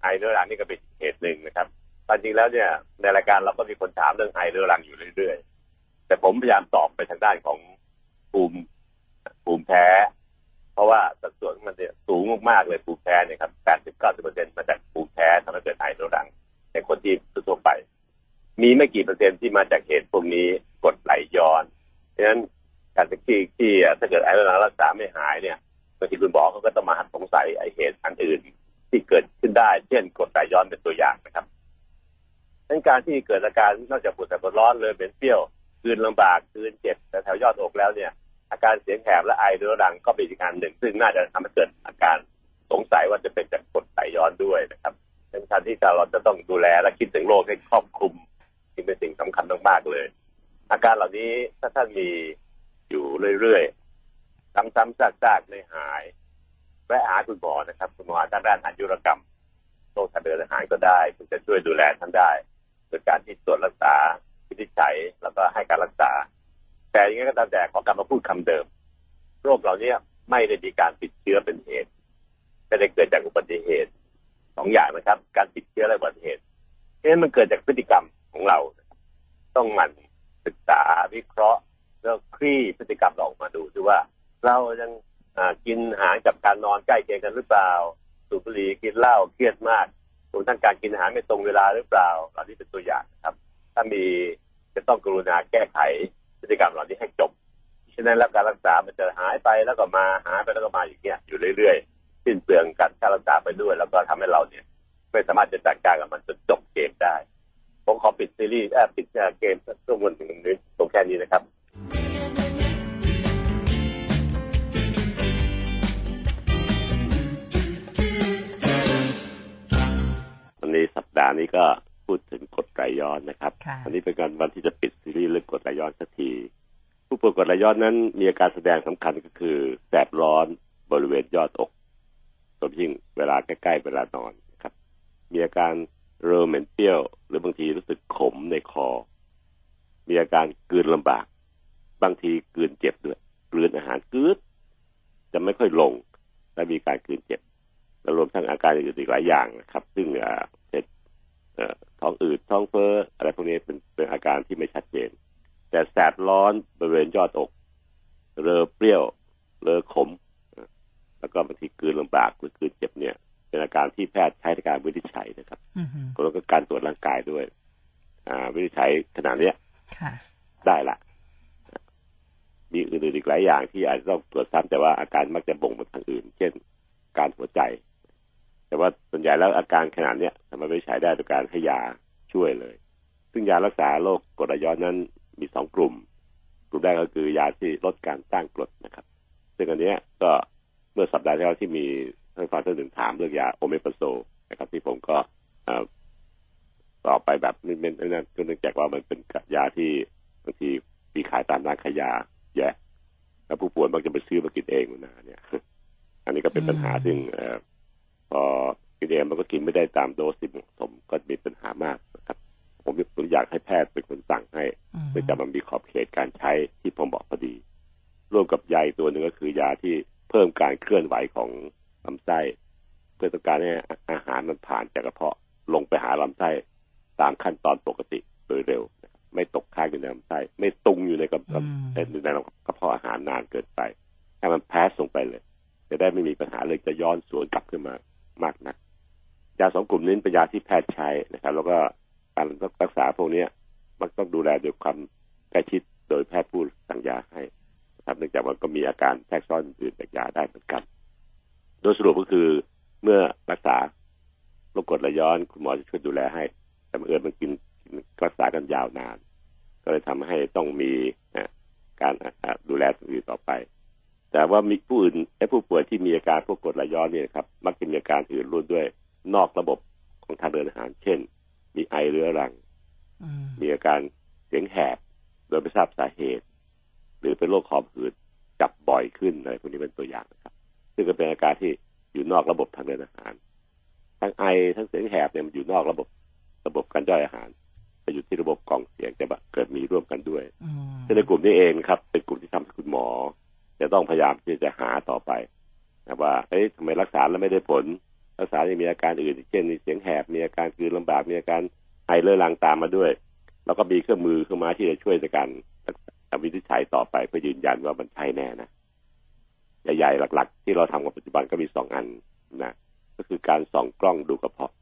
ไอเรื้อรังนี่ก็เป็นเหตุหนึ่งนะครับความจริงแล้วเนี่ย ในรายการเราก็มีคนถามเรื่องไอเรื้อรังอยู่เรื่อยๆ แต่ผมพยายามตอบไปทางด้านของภูมิภูมิแพ้ เพราะว่าสัดส่วนมันเนี่ยสูงมากๆเลยภูมิแพ้เนี่ยครับ80 90เปอร์เซ็นต์มาจากภูมิแพ้ทำให้เกิดไอตัวดังในคนที่ทั่วไป มีไม่กี่เปอร์เซ็นต์ที่มาจากเหตุพวกนี้กดไหลย้อน เพราะฉะนั้น การที่ที่ถ้าเกิดไอตัวดังรักษาไม่หายเนี่ยบางทีคุณหมอเขาก็ต้องมาสงสัยไอเหตุอันอื่นที่เกิดขึ้นได้ เช่นกดไหลย้อนเป็นตัวอย่างนะครับดังการที่เกิดอาการนอกจากปวดแสบปวดร้อนเลยเป็นเปรี้ยวคืนลำบากคืนเจ็บแต่แถวยอดอกแล้วเนี่ย อาการเสียงแหบและไอเรื้อรังก็เป็นอีกการหนึ่ง ซึ่งน่าจะทำให้เกิดอาการสงสัยว่าจะเป็นจากกดไหลย้อนด้วยนะครับเป็นการที่เราจะต้องดูแลและคิดถึงโรคให้ครอบคลุมจึงเป็นสิ่งสำคัญมากๆเลย อาการเหล่านี้ถ้าท่านมี อยู่เรื่อยๆ ซ้ำๆซากๆไม่หายแวะหาคุณหมอนะครับ คุณหมอทางด้านอายุรกรรมโรคทางเดินอาหารก็ได้คุณจะช่วยดูแลท่านได้โดยการที่ตรวจรักษาวินิจฉัยแล้วก็ให้การรักษา แต่ยังไงก็ตามแต่ขอกลับมาพูดคำเดิม โรคเหล่านี้ไม่ได้มีการติดเชื้อเป็นเหตุไม่ได้เกิดจากอุบัติเหตุสองอย่างนะครับ การติดเชื้อและอุบัติเหตุเพราะฉะนั้นมันเกิดจากพฤติกรรมของเรา ต้องหมันศึกษาวิเคราะห์ แล้วคลี่พฤติกรรมเราออกมาดูดูว่า เรายังกินอาหารกับการนอนใกล้เคียงกันหรือเปล่า สูบบุหรี่กินเหล้าเครียดมากรวมทั้งการกินอาหารไม่ตรงเวลาหรือเปล่าเหล่านี้เป็นตัวอย่างนะครับ ถ้ามีจะต้องกรุณาแก้ไขพฤติกรรมเหล่านี้ให้จบฉะนั้นแล้วการรักษามันจะหายไปแล้วก็มาหายไปแล้วก็มาอย่างเงี้ยอยู่เรื่อยๆสิ้นเปลืองการค่ารักษาไปด้วย แล้วก็ทำให้เราเนี่ยไม่สามารถจะจัดการกับมันจนจบเกมได้ผมขอปิดซีรีส์เอ่อปิดเกมช่วงวันถึงนี้ตรงแค่นี้นะครับ สัปดาห์นี้ก็พูดถึงกรดไหลย้อนนะครับค่ะวันนี้เป็นการวันที่จะปิดซีรีส์เรื่องกรดไหลย้อนสักที ผู้ป่วยกรดไหลย้อนนั้น มีอาการแสดงสำคัญก็คือแสบร้อนบริเวณยอดอกโดยเฉพาะยิ่งเวลาใกล้ๆเวลานอนนะครับ มีอาการเรอเหม็นเปรี้ยว หรือบางทีรู้สึกขมในคอ มีอาการกลืนลำบาก บางทีกลืนเจ็บด้วยกลืนอาหารกลืดจะไม่ค่อยลง และมีการกลืนเจ็บ และรวมทั้งอาการอื่นๆอีกหลายอย่างนะครับ ซึ่งเอ่อเป็นเอ่อท้องอืดท้องเฟ้ออะไรพวกนี้เป็นเป็นอาการที่ไม่ชัดเจน แต่แสบร้อนบริเวณยอดอก เรอเปรี้ยว เรอขม แล้วก็บางทีกลืนลำบากหรือกลืนเจ็บเนี่ย เป็นอาการที่แพทย์ใช้ในการวินิจฉัยนะครับอือฮึแล้วก็การตรวจร่างกายด้วย อ่า วินิจฉัยขนาดเนี้ยค่ะได้ละมีอื่นๆอีกหลายอย่างที่อาจจะต้องตรวจซ้ำแต่ว่าอาการมักจะบ่งไปทางอื่น เช่น การหัวใจ แต่ว่าส่วนใหญ่แล้วอาการขนาดเนี้ยสามารถวินิจฉัยได้โดยการให้ยาช่วยเลย ซึ่งยารักษาโรคกรดไหลย้อนนั้นมีสองกลุ่ม กลุ่มแรกก็คือยาที่ลดการสร้างกรดนะครับ ซึ่งอันนี้ก็เมื่อสัปดาห์ที่แล้วที่มีท่านฟังท่านหนึ่งถามเรื่องยาโอเมปาโซนะครับ ที่ผมก็ตอบไปแบบไม่ไม่ไม่นั่นก็เนื่องจากว่ามันเป็นยาที่บางทีมีขายตามร้านขายยาแย่แล้วผู้ป่วยมักจะไปซื้อมากินเองนะเนี่ย อันนี้ก็เป็นปัญหาซึ่งเอ พอกินเองมันก็กินไม่ได้ตามโดสที่เหมาะสมก็มีปัญหามากนะครับ ผมผมอยากให้แพทย์เป็นคนสั่งให้อืมเพื่อจะมันมีขอบเขตการใช้ที่ผมบอกพอดี ร่วมกับยาอีกตัวหนึ่งก็คือยาที่เพิ่มการเคลื่อนไหวของลำไส้เพื่อต้องการให้อาหารมันผ่านจากกระเพาะลงไปหาลำไส้ตามขั้นตอนปกติโดยเร็วนะครับไม่ตกค้างอยู่ในลำไส้ไม่ตุงอยู่ในกระเพาะอืมเอ่อในกระเพาะอาหารนานเกินไปให้มันแพสลงไปเลย จะได้ไม่มีปัญหาเลยจะย้อนสวนกลับขึ้นมา มากนักยาสองกลุ่มนี้เป็นยาที่แพทย์ใช้นะครับ แล้วก็การรักษาพวกนี้มันต้องดูแลด้วยความใกล้ชิดโดยแพทย์ผู้สั่งยาให้นะครับเนื่องจากมันก็มีอาการแทรกซ้อนอื่นจากยาได้เหมือนกัน โดยสรุปก็คือเมื่อรักษาโรคกรดไหลย้อนคุณหมอจะช่วยดูแลให้ แต่เอิญมันกินรักษากันยาวนาน ก็เลยทำให้ต้องมีการดูแลอื่นต่อไป แต่ว่ามีผู้อื่นไอ้ผู้ป่วยที่มีอาการพวกกรดไหลย้อนเนี่ยนะครับ มักจะมีอาการอื่นร่วมด้วยนอกระบบของทางเดินอาหาร เช่น มีไอเรื้อรังอืมมีอาการเสียงแหบ โดยไม่ทราบสาเหตุ หรือเป็นโรคหอบหืดจับบ่อยขึ้นอะไรพวกนี้เป็นตัวอย่างนะครับ ซึ่งก็เป็นอาการที่อยู่นอกระบบทางเดินอาหาร ทั้งไอทั้งเสียงแหบเนี่ยมันอยู่นอกระบบระบบการย่อยอาหารไปอยู่ที่ระบบกล่องเสียงจะเกิดมีร่วมกันด้วยอืมซึ่งในกลุ่มนี้เองครับ เป็นกลุ่มที่ทำให้คุณหมอ จะต้องพยายามที่จะหาต่อไปนะว่าเอ้ยทำไมรักษาแล้วไม่ได้ผล รักษายังมีอาการอื่น เช่นมีเสียงแหบมีอาการกลืนลำบากมีอาการไอเรื้อรังตามมาด้วย แล้วก็มีเครื่องมือเครื่องไม้ที่จะช่วยในการรักษาวินิจฉัยต่อไปเพื่อยืนยันว่ามันใช่แน่นะใหญ่ๆหลัก ๆ ที่เราทำกับปัจจุบันก็มีสองอันนะก็คือการส่องกล้องดูกระเพาะ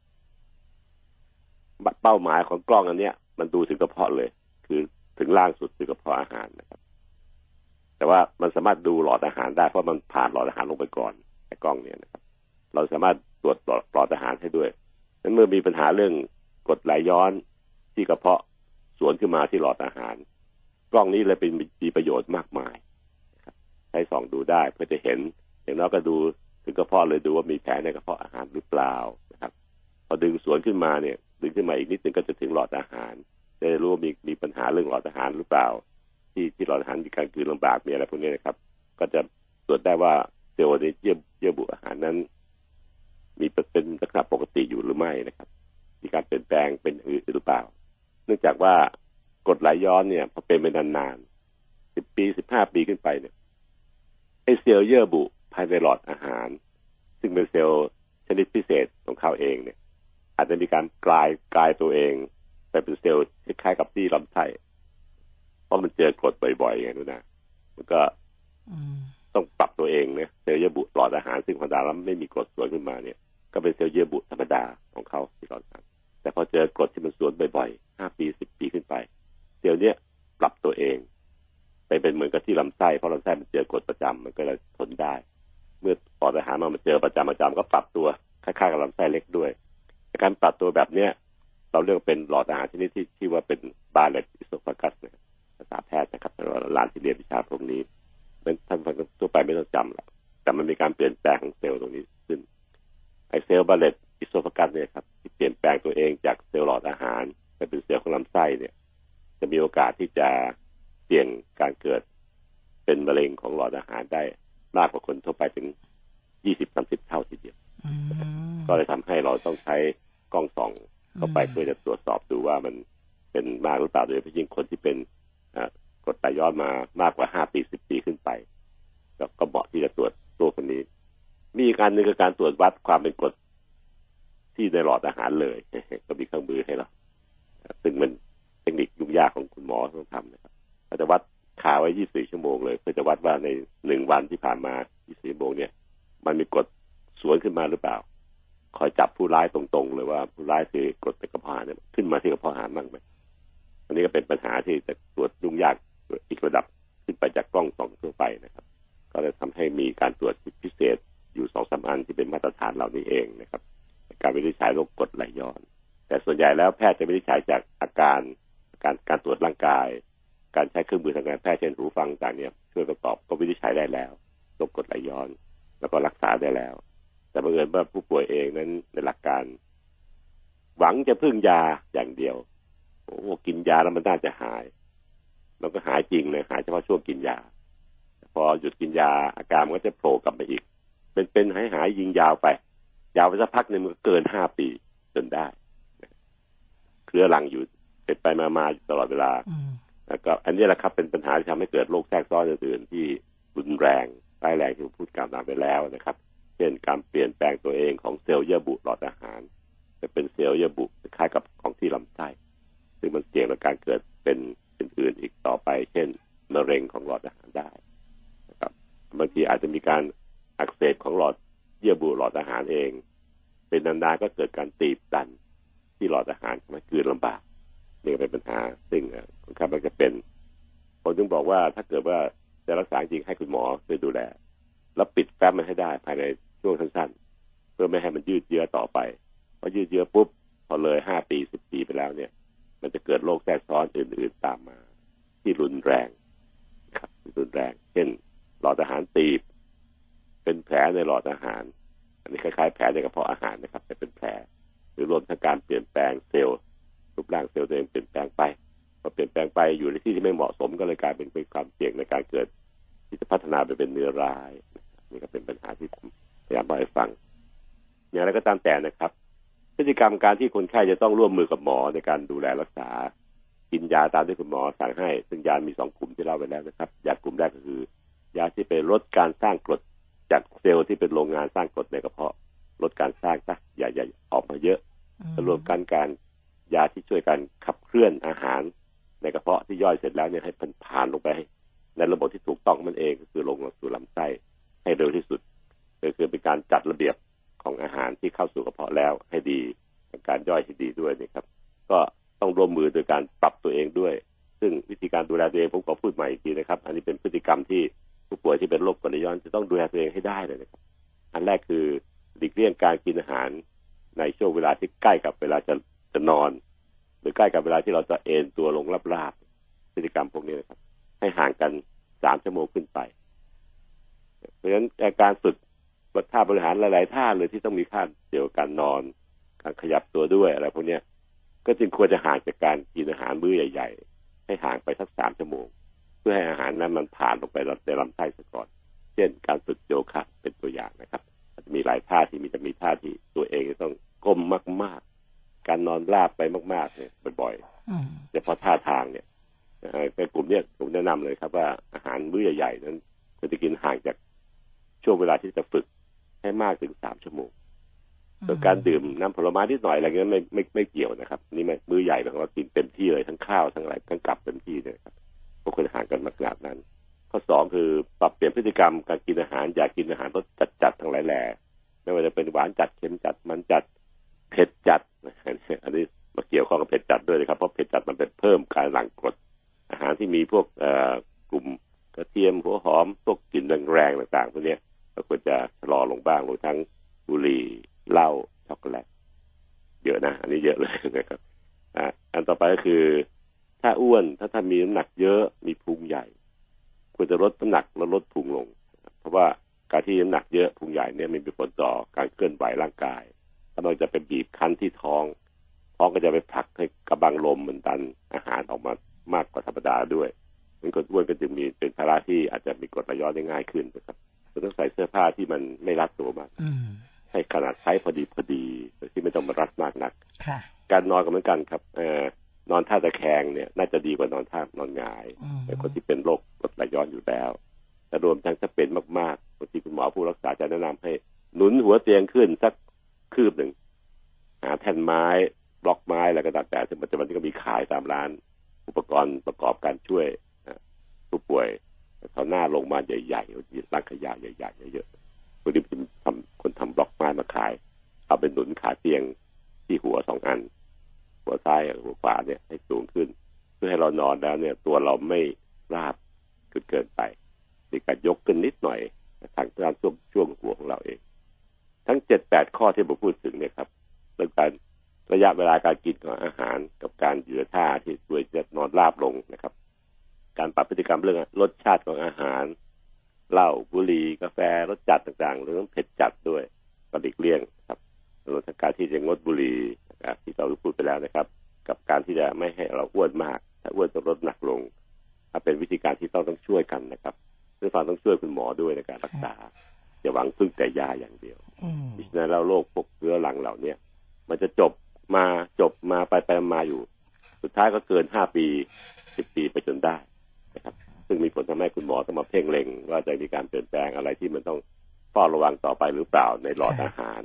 เป้าหมายของกล้องอันเนี้ย มันดูถึงกระเพาะเลย คือถึงล่างสุดคือกระเพาะอาหารนะครับ แต่ว่ามันสามารถดูหลอดอาหารได้เพราะมันผ่านหลอดอาหารลงไปก่อนไอ้กล้องเนี่ยนะครับ เราสามารถตรวจหลอดอาหารให้ด้วยนั้นเมื่อมีปัญหาเรื่องกดไหลย้อนที่กระเพาะสวนขึ้นมาที่หลอดอาหาร กล้องนี้เลยเป็นมีประโยชน์มากมายใช้ส่องดูได้เพื่อจะเห็น อย่างน้อยก็ดูถึงกระเพาะเลยดูว่ามีแผลในกระเพาะอาหารหรือเปล่านะครับ พอดึงสวนขึ้นมาเนี่ย ดึงขึ้นมาอีกนิดนึงก็จะถึงหลอดอาหารจะได้รู้ว่ามีมีปัญหาเรื่องหลอดอาหารหรือเปล่า ที่ที่หลอดอาหารมีการกลืนลำบากมีอะไรพวกนี้นะครับ ก็จะตรวจได้ว่าเซลล์ในเยื่อเยื่อบุอาหารนั้น มีเป็นลักษณะปกติอยู่หรือไม่นะครับ มีการเปลี่ยนแปลงเป็นอื่นหรือเปล่า เนื่องจากว่ากรดไหลย้อนเนี่ยพอเป็นไปนานๆสิบปีสิบห้าปีขึ้นไปเนี่ยไอเซลล์เยื่อบุภายในหลอดอาหาร ซึ่งเป็นเซลล์ชนิดพิเศษของเขาเองเนี่ย อาจจะมีการกลายกลายตัวเองไปเป็นเซลล์คล้ายๆกับที่ลำไส้ เพราะมันเจอกรดบ่อยๆไงนู้นนะมันก็ต้องปรับตัวเองเนี่ยเซลล์เยื่อบุหลอดอาหารซึ่งธรรมดาแล้วไม่มีกรดสวนขึ้นมาเนี่ย ก็เป็นเซลล์เยื่อบุธรรมดาของเขาที่หลอดอาหารแต่พอเจอกรดที่มันสวนบ่อยๆห้าปีสิบปีขึ้นไปเซลล์เนี้ยปรับตัวเอง ไปเป็นเหมือนกับที่ลำไส้เพราะลำไส้มันเจอกรดประจำมันก็เลยทนได้ เมื่อหลอดอาหารมามันเจอประจำประจำก็ปรับตัวคล้ายๆกับลำไส้เล็กด้วยการปรับตัวแบบเนี้ยเราเรียกเป็นหลอดอาหารชนิดที่ที่ว่าเป็น Barrett esophagus เนี่ยภาษาแพทย์นะครับแต่ว่าหลานที่เรียนวิชาพวกนี้เป็นท่านทั่วไปไม่ต้องจำหรอกแต่มันมีการเปลี่ยนแปลงของเซลล์ตรงนี้ขึ้นไอเซลล์ Barrett esophagus เนี่ยครับที่เปลี่ยนแปลงตัวเองจากเซลล์หลอดอาหารไปเป็นเซลล์ของลำไส้เนี่ย จะมีโอกาสที่จะเสี่ยงการเกิด เป็นมะเร็งของหลอดอาหารได้มากกว่าคนทั่วไปถึงยี่สิบสามสิบเท่าทีเดียวก็เลยทำให้เราต้องใช้กล้องส่องเข้าไปเพื่อจะตรวจสอบดูว่ามันเป็นมากหรือเปล่าโดยเฉพาะยิ่งคนที่เป็นกด ไตย้อนมามากกว่าห้าปีสิบปีขึ้นไปก็เหมาะที่จะตรวจตัวคนนี้ มีการหนึ่งคือการตรวจวัดความเป็นกรดที่ในหลอดอาหารเลย ก็มีเครื่องมือให้เราซึ่งมันเทคนิคยุ่งยากของคุณหมอต้องทำนะครับเราจะวัดคาไว้ 24 ชั่วโมงเลย เพื่อจะวัดว่าในหนึ่งวันที่ผ่านมา 24 ชั่วโมงเนี่ย มันมีกรดสวนขึ้นมาหรือเปล่า คอยจับผู้ร้ายตรงๆเลยว่าผู้ร้ายคือกรดในกระเพาะเนี่ยขึ้นมาที่กระเพาะอาหารบ้างไหมอันนี้ก็เป็นปัญหาที่จะตรวจยุ่งยาก แล้วแพทย์จะไม่ได้ใช้จ ซึ่งมันเสี่ยงต่อการเกิดเป็นอื่นๆอีกต่อไป เช่นมะเร็งของหลอดอาหารได้นะครับบางทีอาจจะมีการอักเสบของหลอดเยื่อบุหลอดอาหารเอง เป็นนานๆก็เกิดการตีบตันที่หลอดอาหารทำให้คืนลำบากนี่เป็นปัญหาซึ่งคนไข้มันจะเป็นผมจึงบอกว่าถ้าเกิดว่าจะรักษาจริงให้คุณหมอช่วยดูแล แล้วปิดแฟ้มมันให้ได้ภายในช่วงสั้นๆ เพื่อไม่ให้มันยืดเยื้อต่อไปพอยืดเยื้อปุ๊บ พอเลยห้าปีสิบปีไปแล้วเนี่ย มันจะเกิดโรคแทรกซ้อนอื่น ๆ ตามมา ที่รุนแรงครับรุนแรง เช่น หลอดอาหารตีบ เป็นแผลในหลอดอาหาร อันนี้คล้ายๆแผลในกระเพาะอาหารนะครับแต่เป็นแผล หรือรวมทั้งการเปลี่ยนแปลงเซลล์รูปร่างเซลล์ตัวเองเปลี่ยนแปลงไปพอเปลี่ยนแปลงไปอยู่ในที่ที่ไม่เหมาะสมก็เลยกลายเป็นเป็นความเสี่ยงในการเกิด ที่จะพัฒนาไปเป็นเนื้อร้าย นี่ก็เป็นปัญหาที่ผมพยายามบอกให้ฟัง อย่างไรก็ตามแต่นะครับ พฤติกรรมการที่คนไข้จะต้องร่วมมือกับหมอในการดูแลรักษา กินยาตามที่คุณหมอสั่งให้ ซึ่งยามีสองกลุ่มที่เล่าไปแล้วนะครับ ยากลุ่มแรกก็คือ ยาที่ไปลดการสร้างกรดจากเซลล์ที่เป็นโรงงานสร้างกรดในกระเพาะ ลดการสร้างซะอย่าอย่าออกมาเยอะรวมกันการยาที่ช่วยกันขับเคลื่อนอาหาร ในกระเพาะที่ย่อยเสร็จแล้วเนี่ยให้มันผ่านลงไป ในระบบที่ถูกต้องมันเองก็คือลงสู่ลำไส้ให้เร็วที่สุดก็คือเป็นการจัดระเบียบ ของอาหารที่เข้าสู่กระเพาะแล้วให้ดีการย่อยที่ดีด้วยนะครับ ก็ต้องร่วมมือโดยการปรับตัวเองด้วย ซึ่งวิธีการดูแลตัวเองผมขอพูดใหม่อีกทีนะครับ อันนี้เป็นพฤติกรรมที่ผู้ป่วยที่เป็นโรคกรดไหลย้อนจะต้องดูแลตัวเองให้ได้เลยนะครับ อันแรกคือหลีกเลี่ยงการกินอาหารในช่วงเวลาที่ใกล้กับเวลาจะจะนอน หรือใกล้กับเวลาที่เราจะเอนตัวลงราบๆพฤติกรรมพวกนี้นะครับ ให้ห่างกันสามชั่วโมงขึ้นไป เพราะฉะนั้นการฝึก ท่าบริหารหลาย ๆ ท่าเลยที่ต้องมีค่าเกี่ยวกับการนอน การขยับตัวด้วยอะไรพวกเนี้ยก็จึงควรจะห่างจากการกินอาหารมื้อใหญ่ ๆ ให้ห่างไปสักสามชั่วโมง เพื่อให้อาหารนั้นมันผ่านลงไปในลำไส้ซะก่อน เช่น การฝึกโยคะเป็นตัวอย่างนะครับจะมีหลายท่าที่มีจะมีท่าที่ตัวเองจะต้องก้มมาก ๆ การนอนราบไปมาก ๆ เนี่ยบ่อยอืมๆเฉพาะท่าทางเนี่ยในกลุ่มเนี้ยผมแนะนำเลยครับว่าอาหารมื้อใหญ่ ๆ นั้นควรจะกินห่างจากช่วงเวลาที่จะฝึก ให้มากถึงสามชั่วโมงส่วนการดื่มน้ำผลไม้นิดหน่อยอะไรเงี้ยไม่ไม่ไม่เกี่ยวนะครับ นี่มันมื้อใหญ่ของเรากินเต็มที่เลยทั้งข้าวทั้งอะไรทั้งกลับเต็มที่เลยครับก็ควรห่างกันมากขนาดนั้น ข้อสองคือปรับเปลี่ยนพฤติกรรมการกินอาหารอย่ากินอาหารรสจัดจัดๆทั้งหลายแหล่ไม่ว่าจะเป็นหวานจัดเค็มจัดมันจัดเผ็ดจัดอันนี้มาเกี่ยวข้องกับเผ็ดจัดด้วยนะครับเพราะเผ็ดจัดมันเป็นเพิ่มการหลั่งกรดอาหารที่มีพวกเอ่อกลุ่มกระเทียมหัวหอมพวกกลิ่นแรงๆต่างๆพวกเนี้ย ก็ควรจะชะลอลงบ้างรวมทั้งบุหรี่เหล้าช็อกโกแลตเยอะนะอันนี้เยอะเลยนะครับอ่าอันต่อไปก็คือ ถ้าอ้วนถ้าท่านมีน้ำหนักเยอะมีพุงใหญ่ ควรจะลดน้ำหนักแล้วลดพุงลง เพราะว่าการที่น้ำหนักเยอะพุงใหญ่เนี่ยมันมีผลต่อการเคลื่อนไหวร่างกายถ้ามันจะเป็นบีบคั้นที่ท้องท้องก็จะไปผลักให้กระบังลมมันดันอาหารออกมามากกว่าธรรมดาด้วยมันคนอ้วนก็จึงมีเป็นภาระที่อาจจะมีกรดไหลย้อนได้ง่ายขึ้นนะครับ เราต้องใส่เสื้อผ้าที่มันไม่รัดตัวมากอืมให้ขนาดไซส์พอดีพอดีโดยที่ไม่ต้องมารัดมากนักค่ะการนอนก็เหมือนกันครับ เอ่อนอนท่าตะแคงเนี่ย น่าจะดีกว่านอนท่านอนหงายอืมในคนที่เป็นโรคกรดไหลย้อนอยู่แล้วแต่รวมทั้งถ้าเป็นมากๆบางทีคุณหมอผู้รักษาจะแนะนำให้ หนุนหัวเตียงขึ้นสักคืบหนึ่งหาแผ่นไม้บล็อกไม้อะไรก็ตามแต่ซึ่งปัจจุบันนี้ก็มีขายตามร้าน อุปกรณ์ประกอบการช่วยนะผู้ป่วย เขาหน้าลงมาใหญ่ๆร้านขยะใหญ่ๆเยอะๆคนที่ทำคนทำบล็อกไม้มาขาย เอาเป็นหนุนขาเตียงที่หัวสองอัน หัวซ้ายกับหัวขวาเนี่ยให้สูงขึ้น เพื่อให้เรานอนแล้วเนี่ย ตัวเราไม่ราบจนเกินไปมีการยกขึ้นนิดหน่อยทางด้านช่วงช่วงหัวของเราเอง ทั้งเจ็ดแปดข้อที่ผมพูดถึงเนี่ยครับเรื่องการระยะเวลาการกินของอาหารกับการยืนท่าที่ช่วยจะนอนราบลงนะครับ การปรับพฤติกรรมเรื่องรสชาติของอาหารเหล้าบุหรี่กาแฟรสจัดต่างๆ หรือเผ็ดจัดด้วยก็หลีกเลี่ยงครับรวมทั้งการที่จะงดบุหรี่นะครับที่เราพูดไปแล้วนะครับ กับการที่จะไม่ให้เราอ้วนมาก ถ้าอ้วนจะลดหนักลงถ้าเป็นวิธีการที่ต้องต้องช่วยกันนะครับด้วยความต้องช่วยคุณหมอด้วยในการรักษาอย่าหวังพึ่งแต่ยาอย่างเดียวอืมเพราะฉะนั้นแล้วโรคพวกเรื้อรังเหล่าเนี้ยมันจะจบมาจบมาไปไปมาอยู่ สุดท้ายก็เกินห้าปีสิบปีไปจนได้ นะครับซึ่งมีผลทำให้คุณหมอต้องมาเพ่งเล็ง ว่าจะมีการเปลี่ยนแปลงอะไรที่มันต้องเฝ้าระวังต่อไปหรือเปล่าในหลอดอาหาร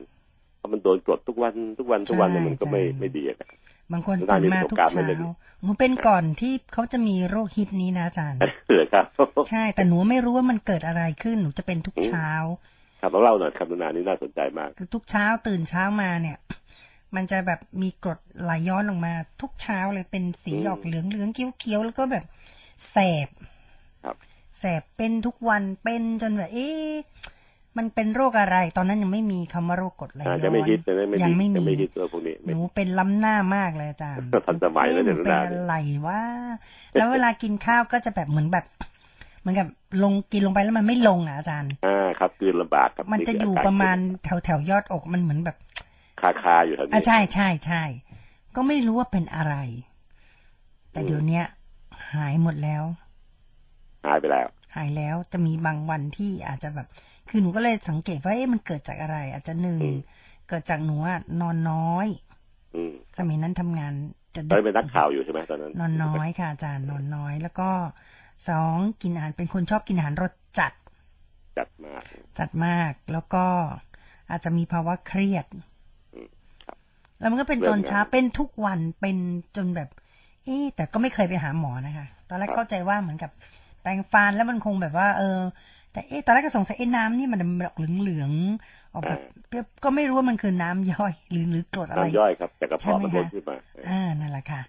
เพราะมันโดนกดทุกวันทุกวันทุกวันเนี่ยมันก็ไม่ไม่ดีนะครับบางคนได้ตื่นมีมาประสบทุกการณ์เช้าไหมเนี่ยหนูเป็นก่อนที่เขาจะมีโรคฮิตนี้นะอาจารย์เหรอครับใช่แต่หนูไม่รู้ว่ามันเกิดอะไรขึ้นหนูจะเป็นทุกเช้าครับต้องเล่าหน่อยครับนานี่น่าสนใจมาก คือทุกเช้าตื่นเช้ามาเนี่ย มันจะแบบมีกรดไหลย้อนออกมา ทุกเช้าเลยเป็นสีอืมออกเหลืองเหลืองๆเขียวเขียวๆแล้วก็แบบ แสบครับแสบเป็นทุกวันเป็นจนแบบเอ๊ะมันเป็นโรคอะไร ตอนนั้นยังไม่มีคำว่าโรคกรดไหลย้อ่าอนยังไม่ฮิตยังไม่ยังไม่ยังมีไม่ฮิตตัวพวกนี้หไม่นูเป็นล้ำหน้ามากเลยอาจารย์ทันสมัยแล้วเอ๊ะหเดี๋ยวนูเป็นหน้าเนี่ยอะไรวะแล้วเวลากินข้าวก็จะแบบเหมือนแบบเหมือนกับลงกินลงไปแล้วมันไม่ลงอะอาจารย์อ่าครับคือลำบากครับมันจะอยู่คืกประมาณแถวแถวๆยอดอกมันเหมือนแบบคาคาๆอยู่แถวนี้อะใช่ใช่ใช่ก็ไม่รู้ว่าเป็นอะไร แต่เดี๋ยวเนี้ย หายหมดแล้ว หายไปแล้ว หายแล้วจะมีบางวันที่อาจจะแบบ คือหนูก็เลยสังเกตว่าเอ๊ะมันเกิดจากอะไร อาจจะหนึ่งอืมเกิดจากหนูอะนอนน้อยอืมสมัยนั้นทำงานจะตอนนั้นเป็นนักข่าวอยู่ใช่ไหมตอนนั้น นอนน้อยค่ะอาจารย์นอนน้อย แล้วก็สองกินอาหารเป็นคนชอบกินอาหารรสจัด จัดมาก จัดมากแล้วก็อาจจะมีภาวะเครียดอืมครับแล้วมันก็เป็นเริ่จมนงานช้าเป็นทุกวันเป็นจนแบบ เอ๊ะแต่ก็ไม่เคยไปหาหมอนะคะ ตอนแรกครับเข้าใจว่าเหมือนกับแปรงฟันแล้วมันคงแบบว่า เออจแต่เอ๊ะตอนแรกก็สงสัยเอ๊ะน้ำนี่มันออกเหลืองๆออกแบบเปรี้ยวก็ไม่รู้ว่ามันคือน้ำย่อย หรือหรือกรดอะไรน้ำย่อยครับจากกระใช่เพาะไหมมันคะล้นขึ้นมาอ่านั่นแหละค่ะ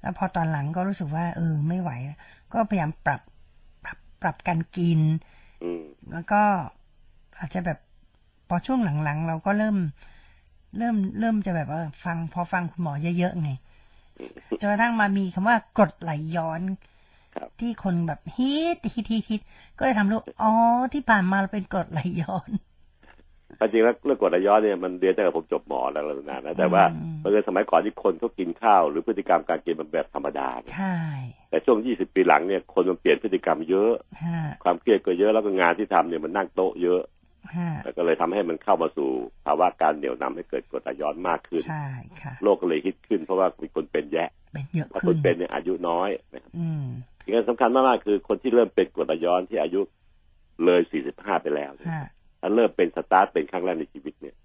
แล้วพอตอนหลังก็รู้สึกว่า เออ ไม่ไหว ก็พยายามปรับปรับปรับการกินอืมแล้วก็อาจจะแบบพอช่วงหลังๆ เราก็เริ่ม เริ่มเริ่มจะแบบว่าฟังพอฟังคุณหมอเยอะๆไง จนกระทั่งมามีคำว่ากรดไหลย้อนครับที่คนแบบฮิตฮิตฮิตฮิตก็เลยทำรู้อ๋อที่ผ่านมาเราเป็นกรดไหลย้อนจริงๆแล้วเรื่องกรดไหลย้อนเนี่ยมันเรียนตั้งแต่ผมจบหมอแล้วนานนะแต่ว่าอืมเมื่อสมัยก่อนที่คนเขากินข้าว หรือพฤติกรรมการกินมันแบบธรรมดาใช่แต่ช่วง20ปีหลังเนี่ยคนมันเปลี่ยนพฤติกรรมเยอะฮะความเครียดก็เยอะแล้วก็งานที่ทำเนี่ยมันนั่งโต๊ะเยอะฮะ แล้วก็เลยทำให้มันเข้ามาสู่ภาวะการเหนี่ยวนำให้เกิดกรดไหลย้อนมากขึ้น ใช่ค่ะ โรคก็เลยฮิตขึ้นเพราะว่ามีคนเป็นแยะเป็นเยอะเพราะคขึ้นนเป็นเนี่ยอายุน้อยนะครับอืมสิ่งที่สำคัญมากๆคือคนที่เริ่มเป็นกรดไหลย้อนที่อายุเลย45ไปแล้วเนี่ยฮะถ้าเริ่มเป็นสตาร์ทเป็นครั้งแรกในชีวิตเนี่ย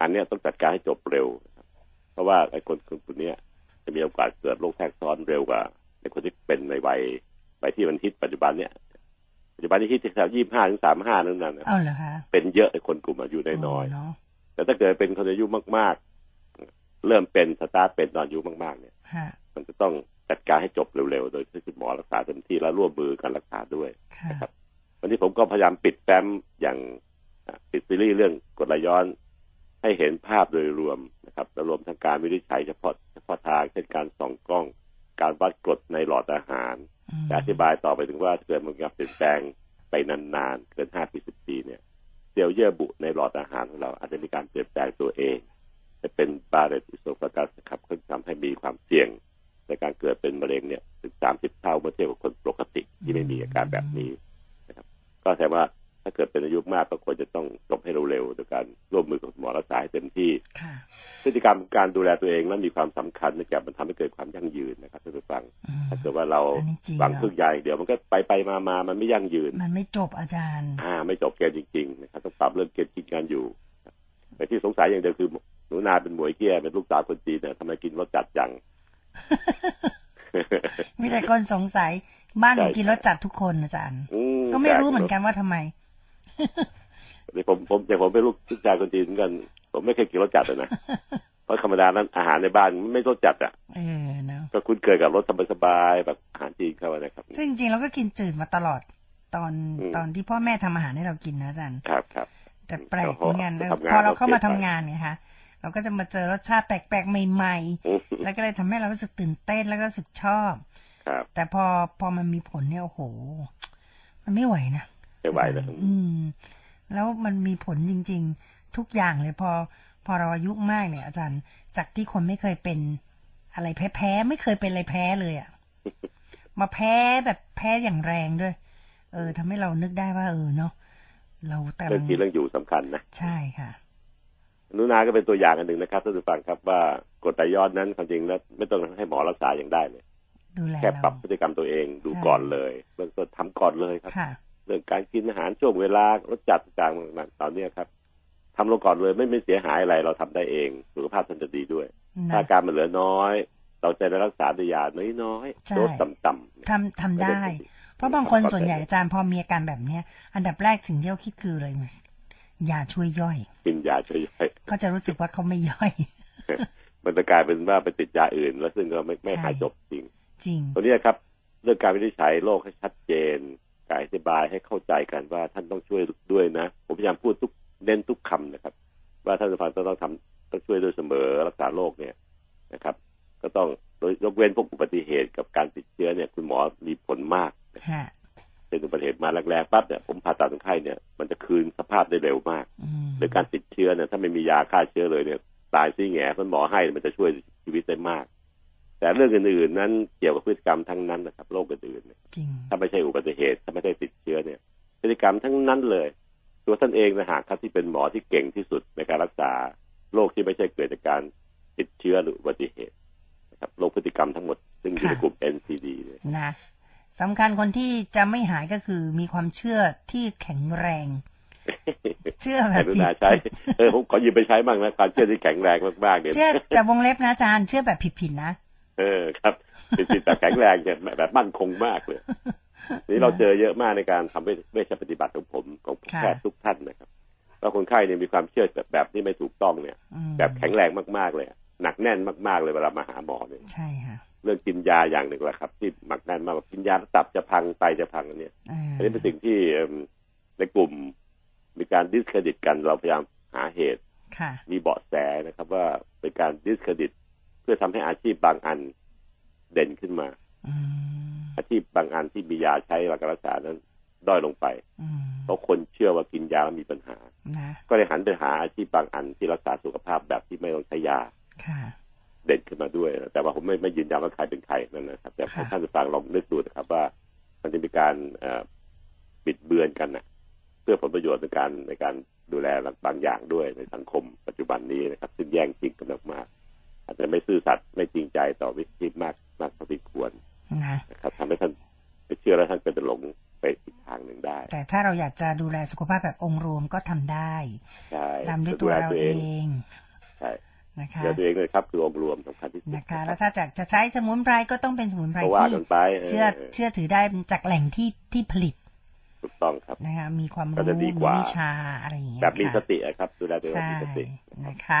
อันเนี้ยต้องจัดการให้จบเร็วนะครับเพราะว่าไอ้คนคนคนเนี้ยจะมีโอกาสเกิดโรคแทรกซ้อนเร็วกว่าในคนที่เป็นในวัยวัยที่มันฮิตปัจจุบันเนี่ย ปัจจุบันนี้ฮิตที่แถวยี่ห้าถึงสามห้านั่นน่ะนะเอาเหรอคะเป็นเยอะในคนกลุ่มอายุน้อยเนาะๆแต่ถ้าเกิดเป็นคนอายุมาก ๆ เริ่มเป็นสตาร์ทเป็นตอนอายุมากๆ เนี่ยฮะมันจะต้องจัดการให้จบเร็วๆ โดยที่คุณหมอรักษาเต็มที่และร่วมมือกันรักษาด้วยค่ะนะครับ วันนี้ผมก็พยายามปิดแฟ้มอย่างอะปิดซีรีส์เรื่องกรดไหลย้อนให้เห็นภาพโดยรวมนะครับและรวมทั้งการวินิจฉัยเฉพาะเฉพาะทางเช่นการส่องกล้อง การวัดกรดในหลอดอาหารอืม จะอธิบายต่อไปถึงว่าเกิดมันการเปลี่ยนแปลงไปนานๆ เกินห้าปีสิบปีเนี่ยเซลล์เยื่อบุในหลอดอาหารของเรา อาจจะมีการเปลี่ยนแปลงตัวเองจะเป็นบาเรตอิโซฟากัสครับซึ่งทำให้มีความเสี่ยงในการเกิดเป็นมะเร็งเนี่ยถึงสามสิบเท่าเมื่อเทียบกับคนปกติที่ไม่มีอาการแบบนี้นะครับ ก็แสดงว่า ถ้าเกิดเป็นอายุมากก็ควรจะต้องจบให้เร็วๆโดยการร่วมมือกับหมอรักษาให้เต็มที่ค่ะพฤติกรรมการดูแลตัวเองนั้นมีความสำคัญในการมันทำให้เกิดความยั่งยืนนะครับท่านผู้ฟังอืมถ้าเกิดว่าเราอันนี้จริงหวังอะพึ่งใหญ่เดี๋ยวมันก็ไปไปมามามันไม่ยั่งยืน มันไม่จบอาจารย์ อ่า ไม่จบเกณฑ์จริงๆนะครับต้องปรับเรื่องเกณฑ์กินกันอยู่แต่ที่สงสัยอย่างเดียวคือหนูนาเป็นหมวยเกี้ยเป็นลูกสาวคนจีนเนี่ยทำไมกินรสจัดจังมีแต่คนสงสัยบ้านหนูใช่กินรสจัดทุกคนอาจารย์อืก็ไม่รู้เหมือนกันว่าทำไม แต่ผมผมแต่ผมเป็นลูกลูกชายคนจีนเหมือนกัน ผมไม่เคยกินรสจัดเลยนะเพราะธรรมดานั้นอาหารในบ้านมันไม่รสจัดอะเออเนาะก็คุ้นเคยกับรสสบายๆแบบอาหารจีนเข้ามานะครับ ซึ่งจริงๆเราก็กินจืดมาตลอดตอนอืมตอนที่พ่อแม่ทำอาหารให้เรากินนะอาจารย์ครับครับแต่แปลกเหมือนกันทำงานพอเราเข้ามาเราเปลี่ทำยนไปงานเนี่ยค่ะเราก็จะมาเจอรสชาติแปลกๆใหม่อืมๆแล้วก็เลยทำให้เรารู้สึกตื่นเต้นแล้วก็รู้สึกชอบ ครับ แต่พอพอมันมีผลเนี่ยโอ้โห มันไม่ไหวนะ ไม่ไหวนะอืม แล้วมันมีผลจริง ๆ ทุกอย่างเลยพอ พอเราอายุมากเนี่ย อาจารย์ จากที่คนไม่เคยเป็นอะไรแพ้แพ้ๆไม่เคยเป็นอะไรแพ้เลยอะ่ะ มาแพ้แบบแพ้อย่างแรงด้วย เออทำให้เรานึกได้ว่าเออเนาะเราแต่เรื่องกินเรื่องอยู่สำคัญนะใช่ค่ะนุนาก็เป็นตัวอย่างอันหนึ่งนะครับท่านผู้ฟังครับว่ากรดไหลย้อนนั้นความจริงแล้วไม่ต้องให้หมอรักษาอย่างได้เลยดูแลแค่ปรับเราพฤติกรรมตัวเองดูใช่ก่อนเลยเริ่มต้นทำก่อนเลยครับค่ะ เรื่องการกินอาหารช่วงเวลารสจัดต่างๆตอนเนี้ยครับทำลงก่อนเลยไม่ไม่เสียหายอะไรเราทำได้เองสุขภาพท่านจะดีด้วย ถ้านะอาการมันเหลือน้อย เราจะได้รักษาด้วยยาน้อยใช่ๆโดสต่ำๆทำทำได้ไม่ได้ เพราะบางคนส่วนใหญ่อาจารย์พอมีอาการแบบเนี้ย อันดับแรกสิ่งที่เขาคิดคือเลยยาช่วยย่อยกินยาช่วยย่อยเขาจะรู้สึกว่าเขาไม่ย่อย มันจะกลายเป็นว่าไปติดยาอื่น แล้วซึ่งก็ไม่ไม่ใช่หายจบจริง จริงตัวเนี้ยครับ เรื่องการวินิจฉัยโรคให้ชัดเจนการอธิบายให้เข้าใจกันว่าท่านต้องช่วยด้วยนะ ผมพยายามพูดทุกเน้นทุกคำนะครับ ว่าท่านผู้ฟังต้องทำต้องช่วยด้วยเสมอรักษาโรคเนี่ยนะครับ ก็ต้องโดยยกเว้นพวกอุบัติเหตุกับการติดเชื้อเนี่ย คุณหมอมีผลมากฮะเป็นอุบัติเหตุมาแรกๆปั๊บเนี่ยผมผ่าตัดคนไข้เนี่ยมันจะคืนสภาพได้เร็วมากอืมหรือการติดเชื้อเนี่ยถ้าไม่มียาฆ่าเชื้อเลยเนี่ยตายซี่แง่คุณหมอให้มันจะช่วยชีวิตได้มาก แต่เรื่องอื่นๆนั้นเกี่ยวกับพฤติกรรมทั้งนั้นนะครับโรคอื่นๆเนี่ยจริงถ้าไม่ใช่อุบัติเหตุถ้าไม่ได้ติดเชื้อเนี่ย พฤติกรรมทั้งนั้นเลย ตัวท่านเองนะหากครับที่เป็นหมอที่เก่งที่สุดในการรักษาโรคที่ไม่ใช่เกิดจากการติดเชื้อหรืออุบัติเหตุนะครับโรคพฤติกรรมทั้งหมด ซึ่งอยู่ในค่ะกลุ่ม NCD เนี่ยนะสำคัญคนที่จะไม่หายก็คือมีความเชื่อที่แข็งแรง เชื่อแบแต่บรุผิดณาใช้เออผมขอยืมไปใช้บ้างนะความเชื่อที่แข็งแรงมากๆเนี่ยเชื่อแต่วงเล็บนะอาจารย์เชื่อแบบผิดๆนะ เออครับเป็นจิตแต่แข็งแรงเนี่ยแบบมั่นคงมากเลยนี่เราเจอเยอะมากในการทำเวชปฏิบัติของผมของค่ะแพทย์ทุกท่านนะครับว่าคนไข้เนี่ยมีความเชื่อแบบแบบที่ไม่ถูกต้องเนี่ยอืมแบบแข็งแรงมากๆเลยอะหนักแน่นมากๆเลยเวลามาหาหมอเนี่ยใช่ค่ะเรื่องกินยาอย่างหนึ่งแหละครับ ที่หนักแน่นมากว่ากินยาแล้วตับจะพังไตจะพังอันเนี่ยอ่าอันนี้เป็นสิ่งที่เอิ่มในกลุ่มมีการ discredit กันเราพยายามหาเหตุค่ะมีเบาะแสนะครับ ว่าเป็นการ discredit เพื่อทำให้อาชีพบางอันเด่นขึ้นมาอืมอาชีพบางอันที่มียาใช้รักษารักษานั้นด้อยลงไปอืมเพราะคนเชื่อว่ากินยาแล้วมีปัญหานะก็เลยหันไปหาอาชีพบางอันที่รักษาสุขภาพแบบที่ไม่ต้องใช้ยาค่ะเด่นขึ้นมาด้วย แต่ว่าผมไม่ไม่ยืนยันว่าใครเป็นใครนั่นนะครับ แต่ให้ค่ะท่านผู้ฟังลองนึกดูนะครับ ว่ามันจะมีการเอ่อบิดเบือนกันนะเพื่อผลประโยชน์ในการในการดูแลบางอย่างด้วยในสังคมปัจจุบันนี้นะครับ ซึ่งแย่งชิงกันมากๆ อาจจะไม่ซื่อสัตย์ไม่จริงใจต่อวิธีมากมากเท่าที่ควรนะนะครับทำให้ท่านไปเชื่อแล้วท่านก็จะหลงไปอีกทางหนึ่งได้ แต่ถ้าเราอยากจะดูแลสุขภาพแบบองค์รวมก็ทำได้ใช่ทำด้วยตัวแลเราตัวเอเองงใช่นะคะดูแลตัวเองเลยครับคือองค์รวมสำคัญที่สุดนะคะ แล้วถ้าจากจะใช้สมุนไพรก็ต้องเป็นสมุนไพรก็ว่าที่กันไปเชื่อเชื่อถือได้จากแหล่งที่ที่ผลิตถูกต้องครับนะคะมีความก็รู้จะดีมีกว่าวิชาอะไรอย่างเงี้ยแบบมีสค่ะติอะครับดูแลตัวเองแบบใช่มีสตินะคะ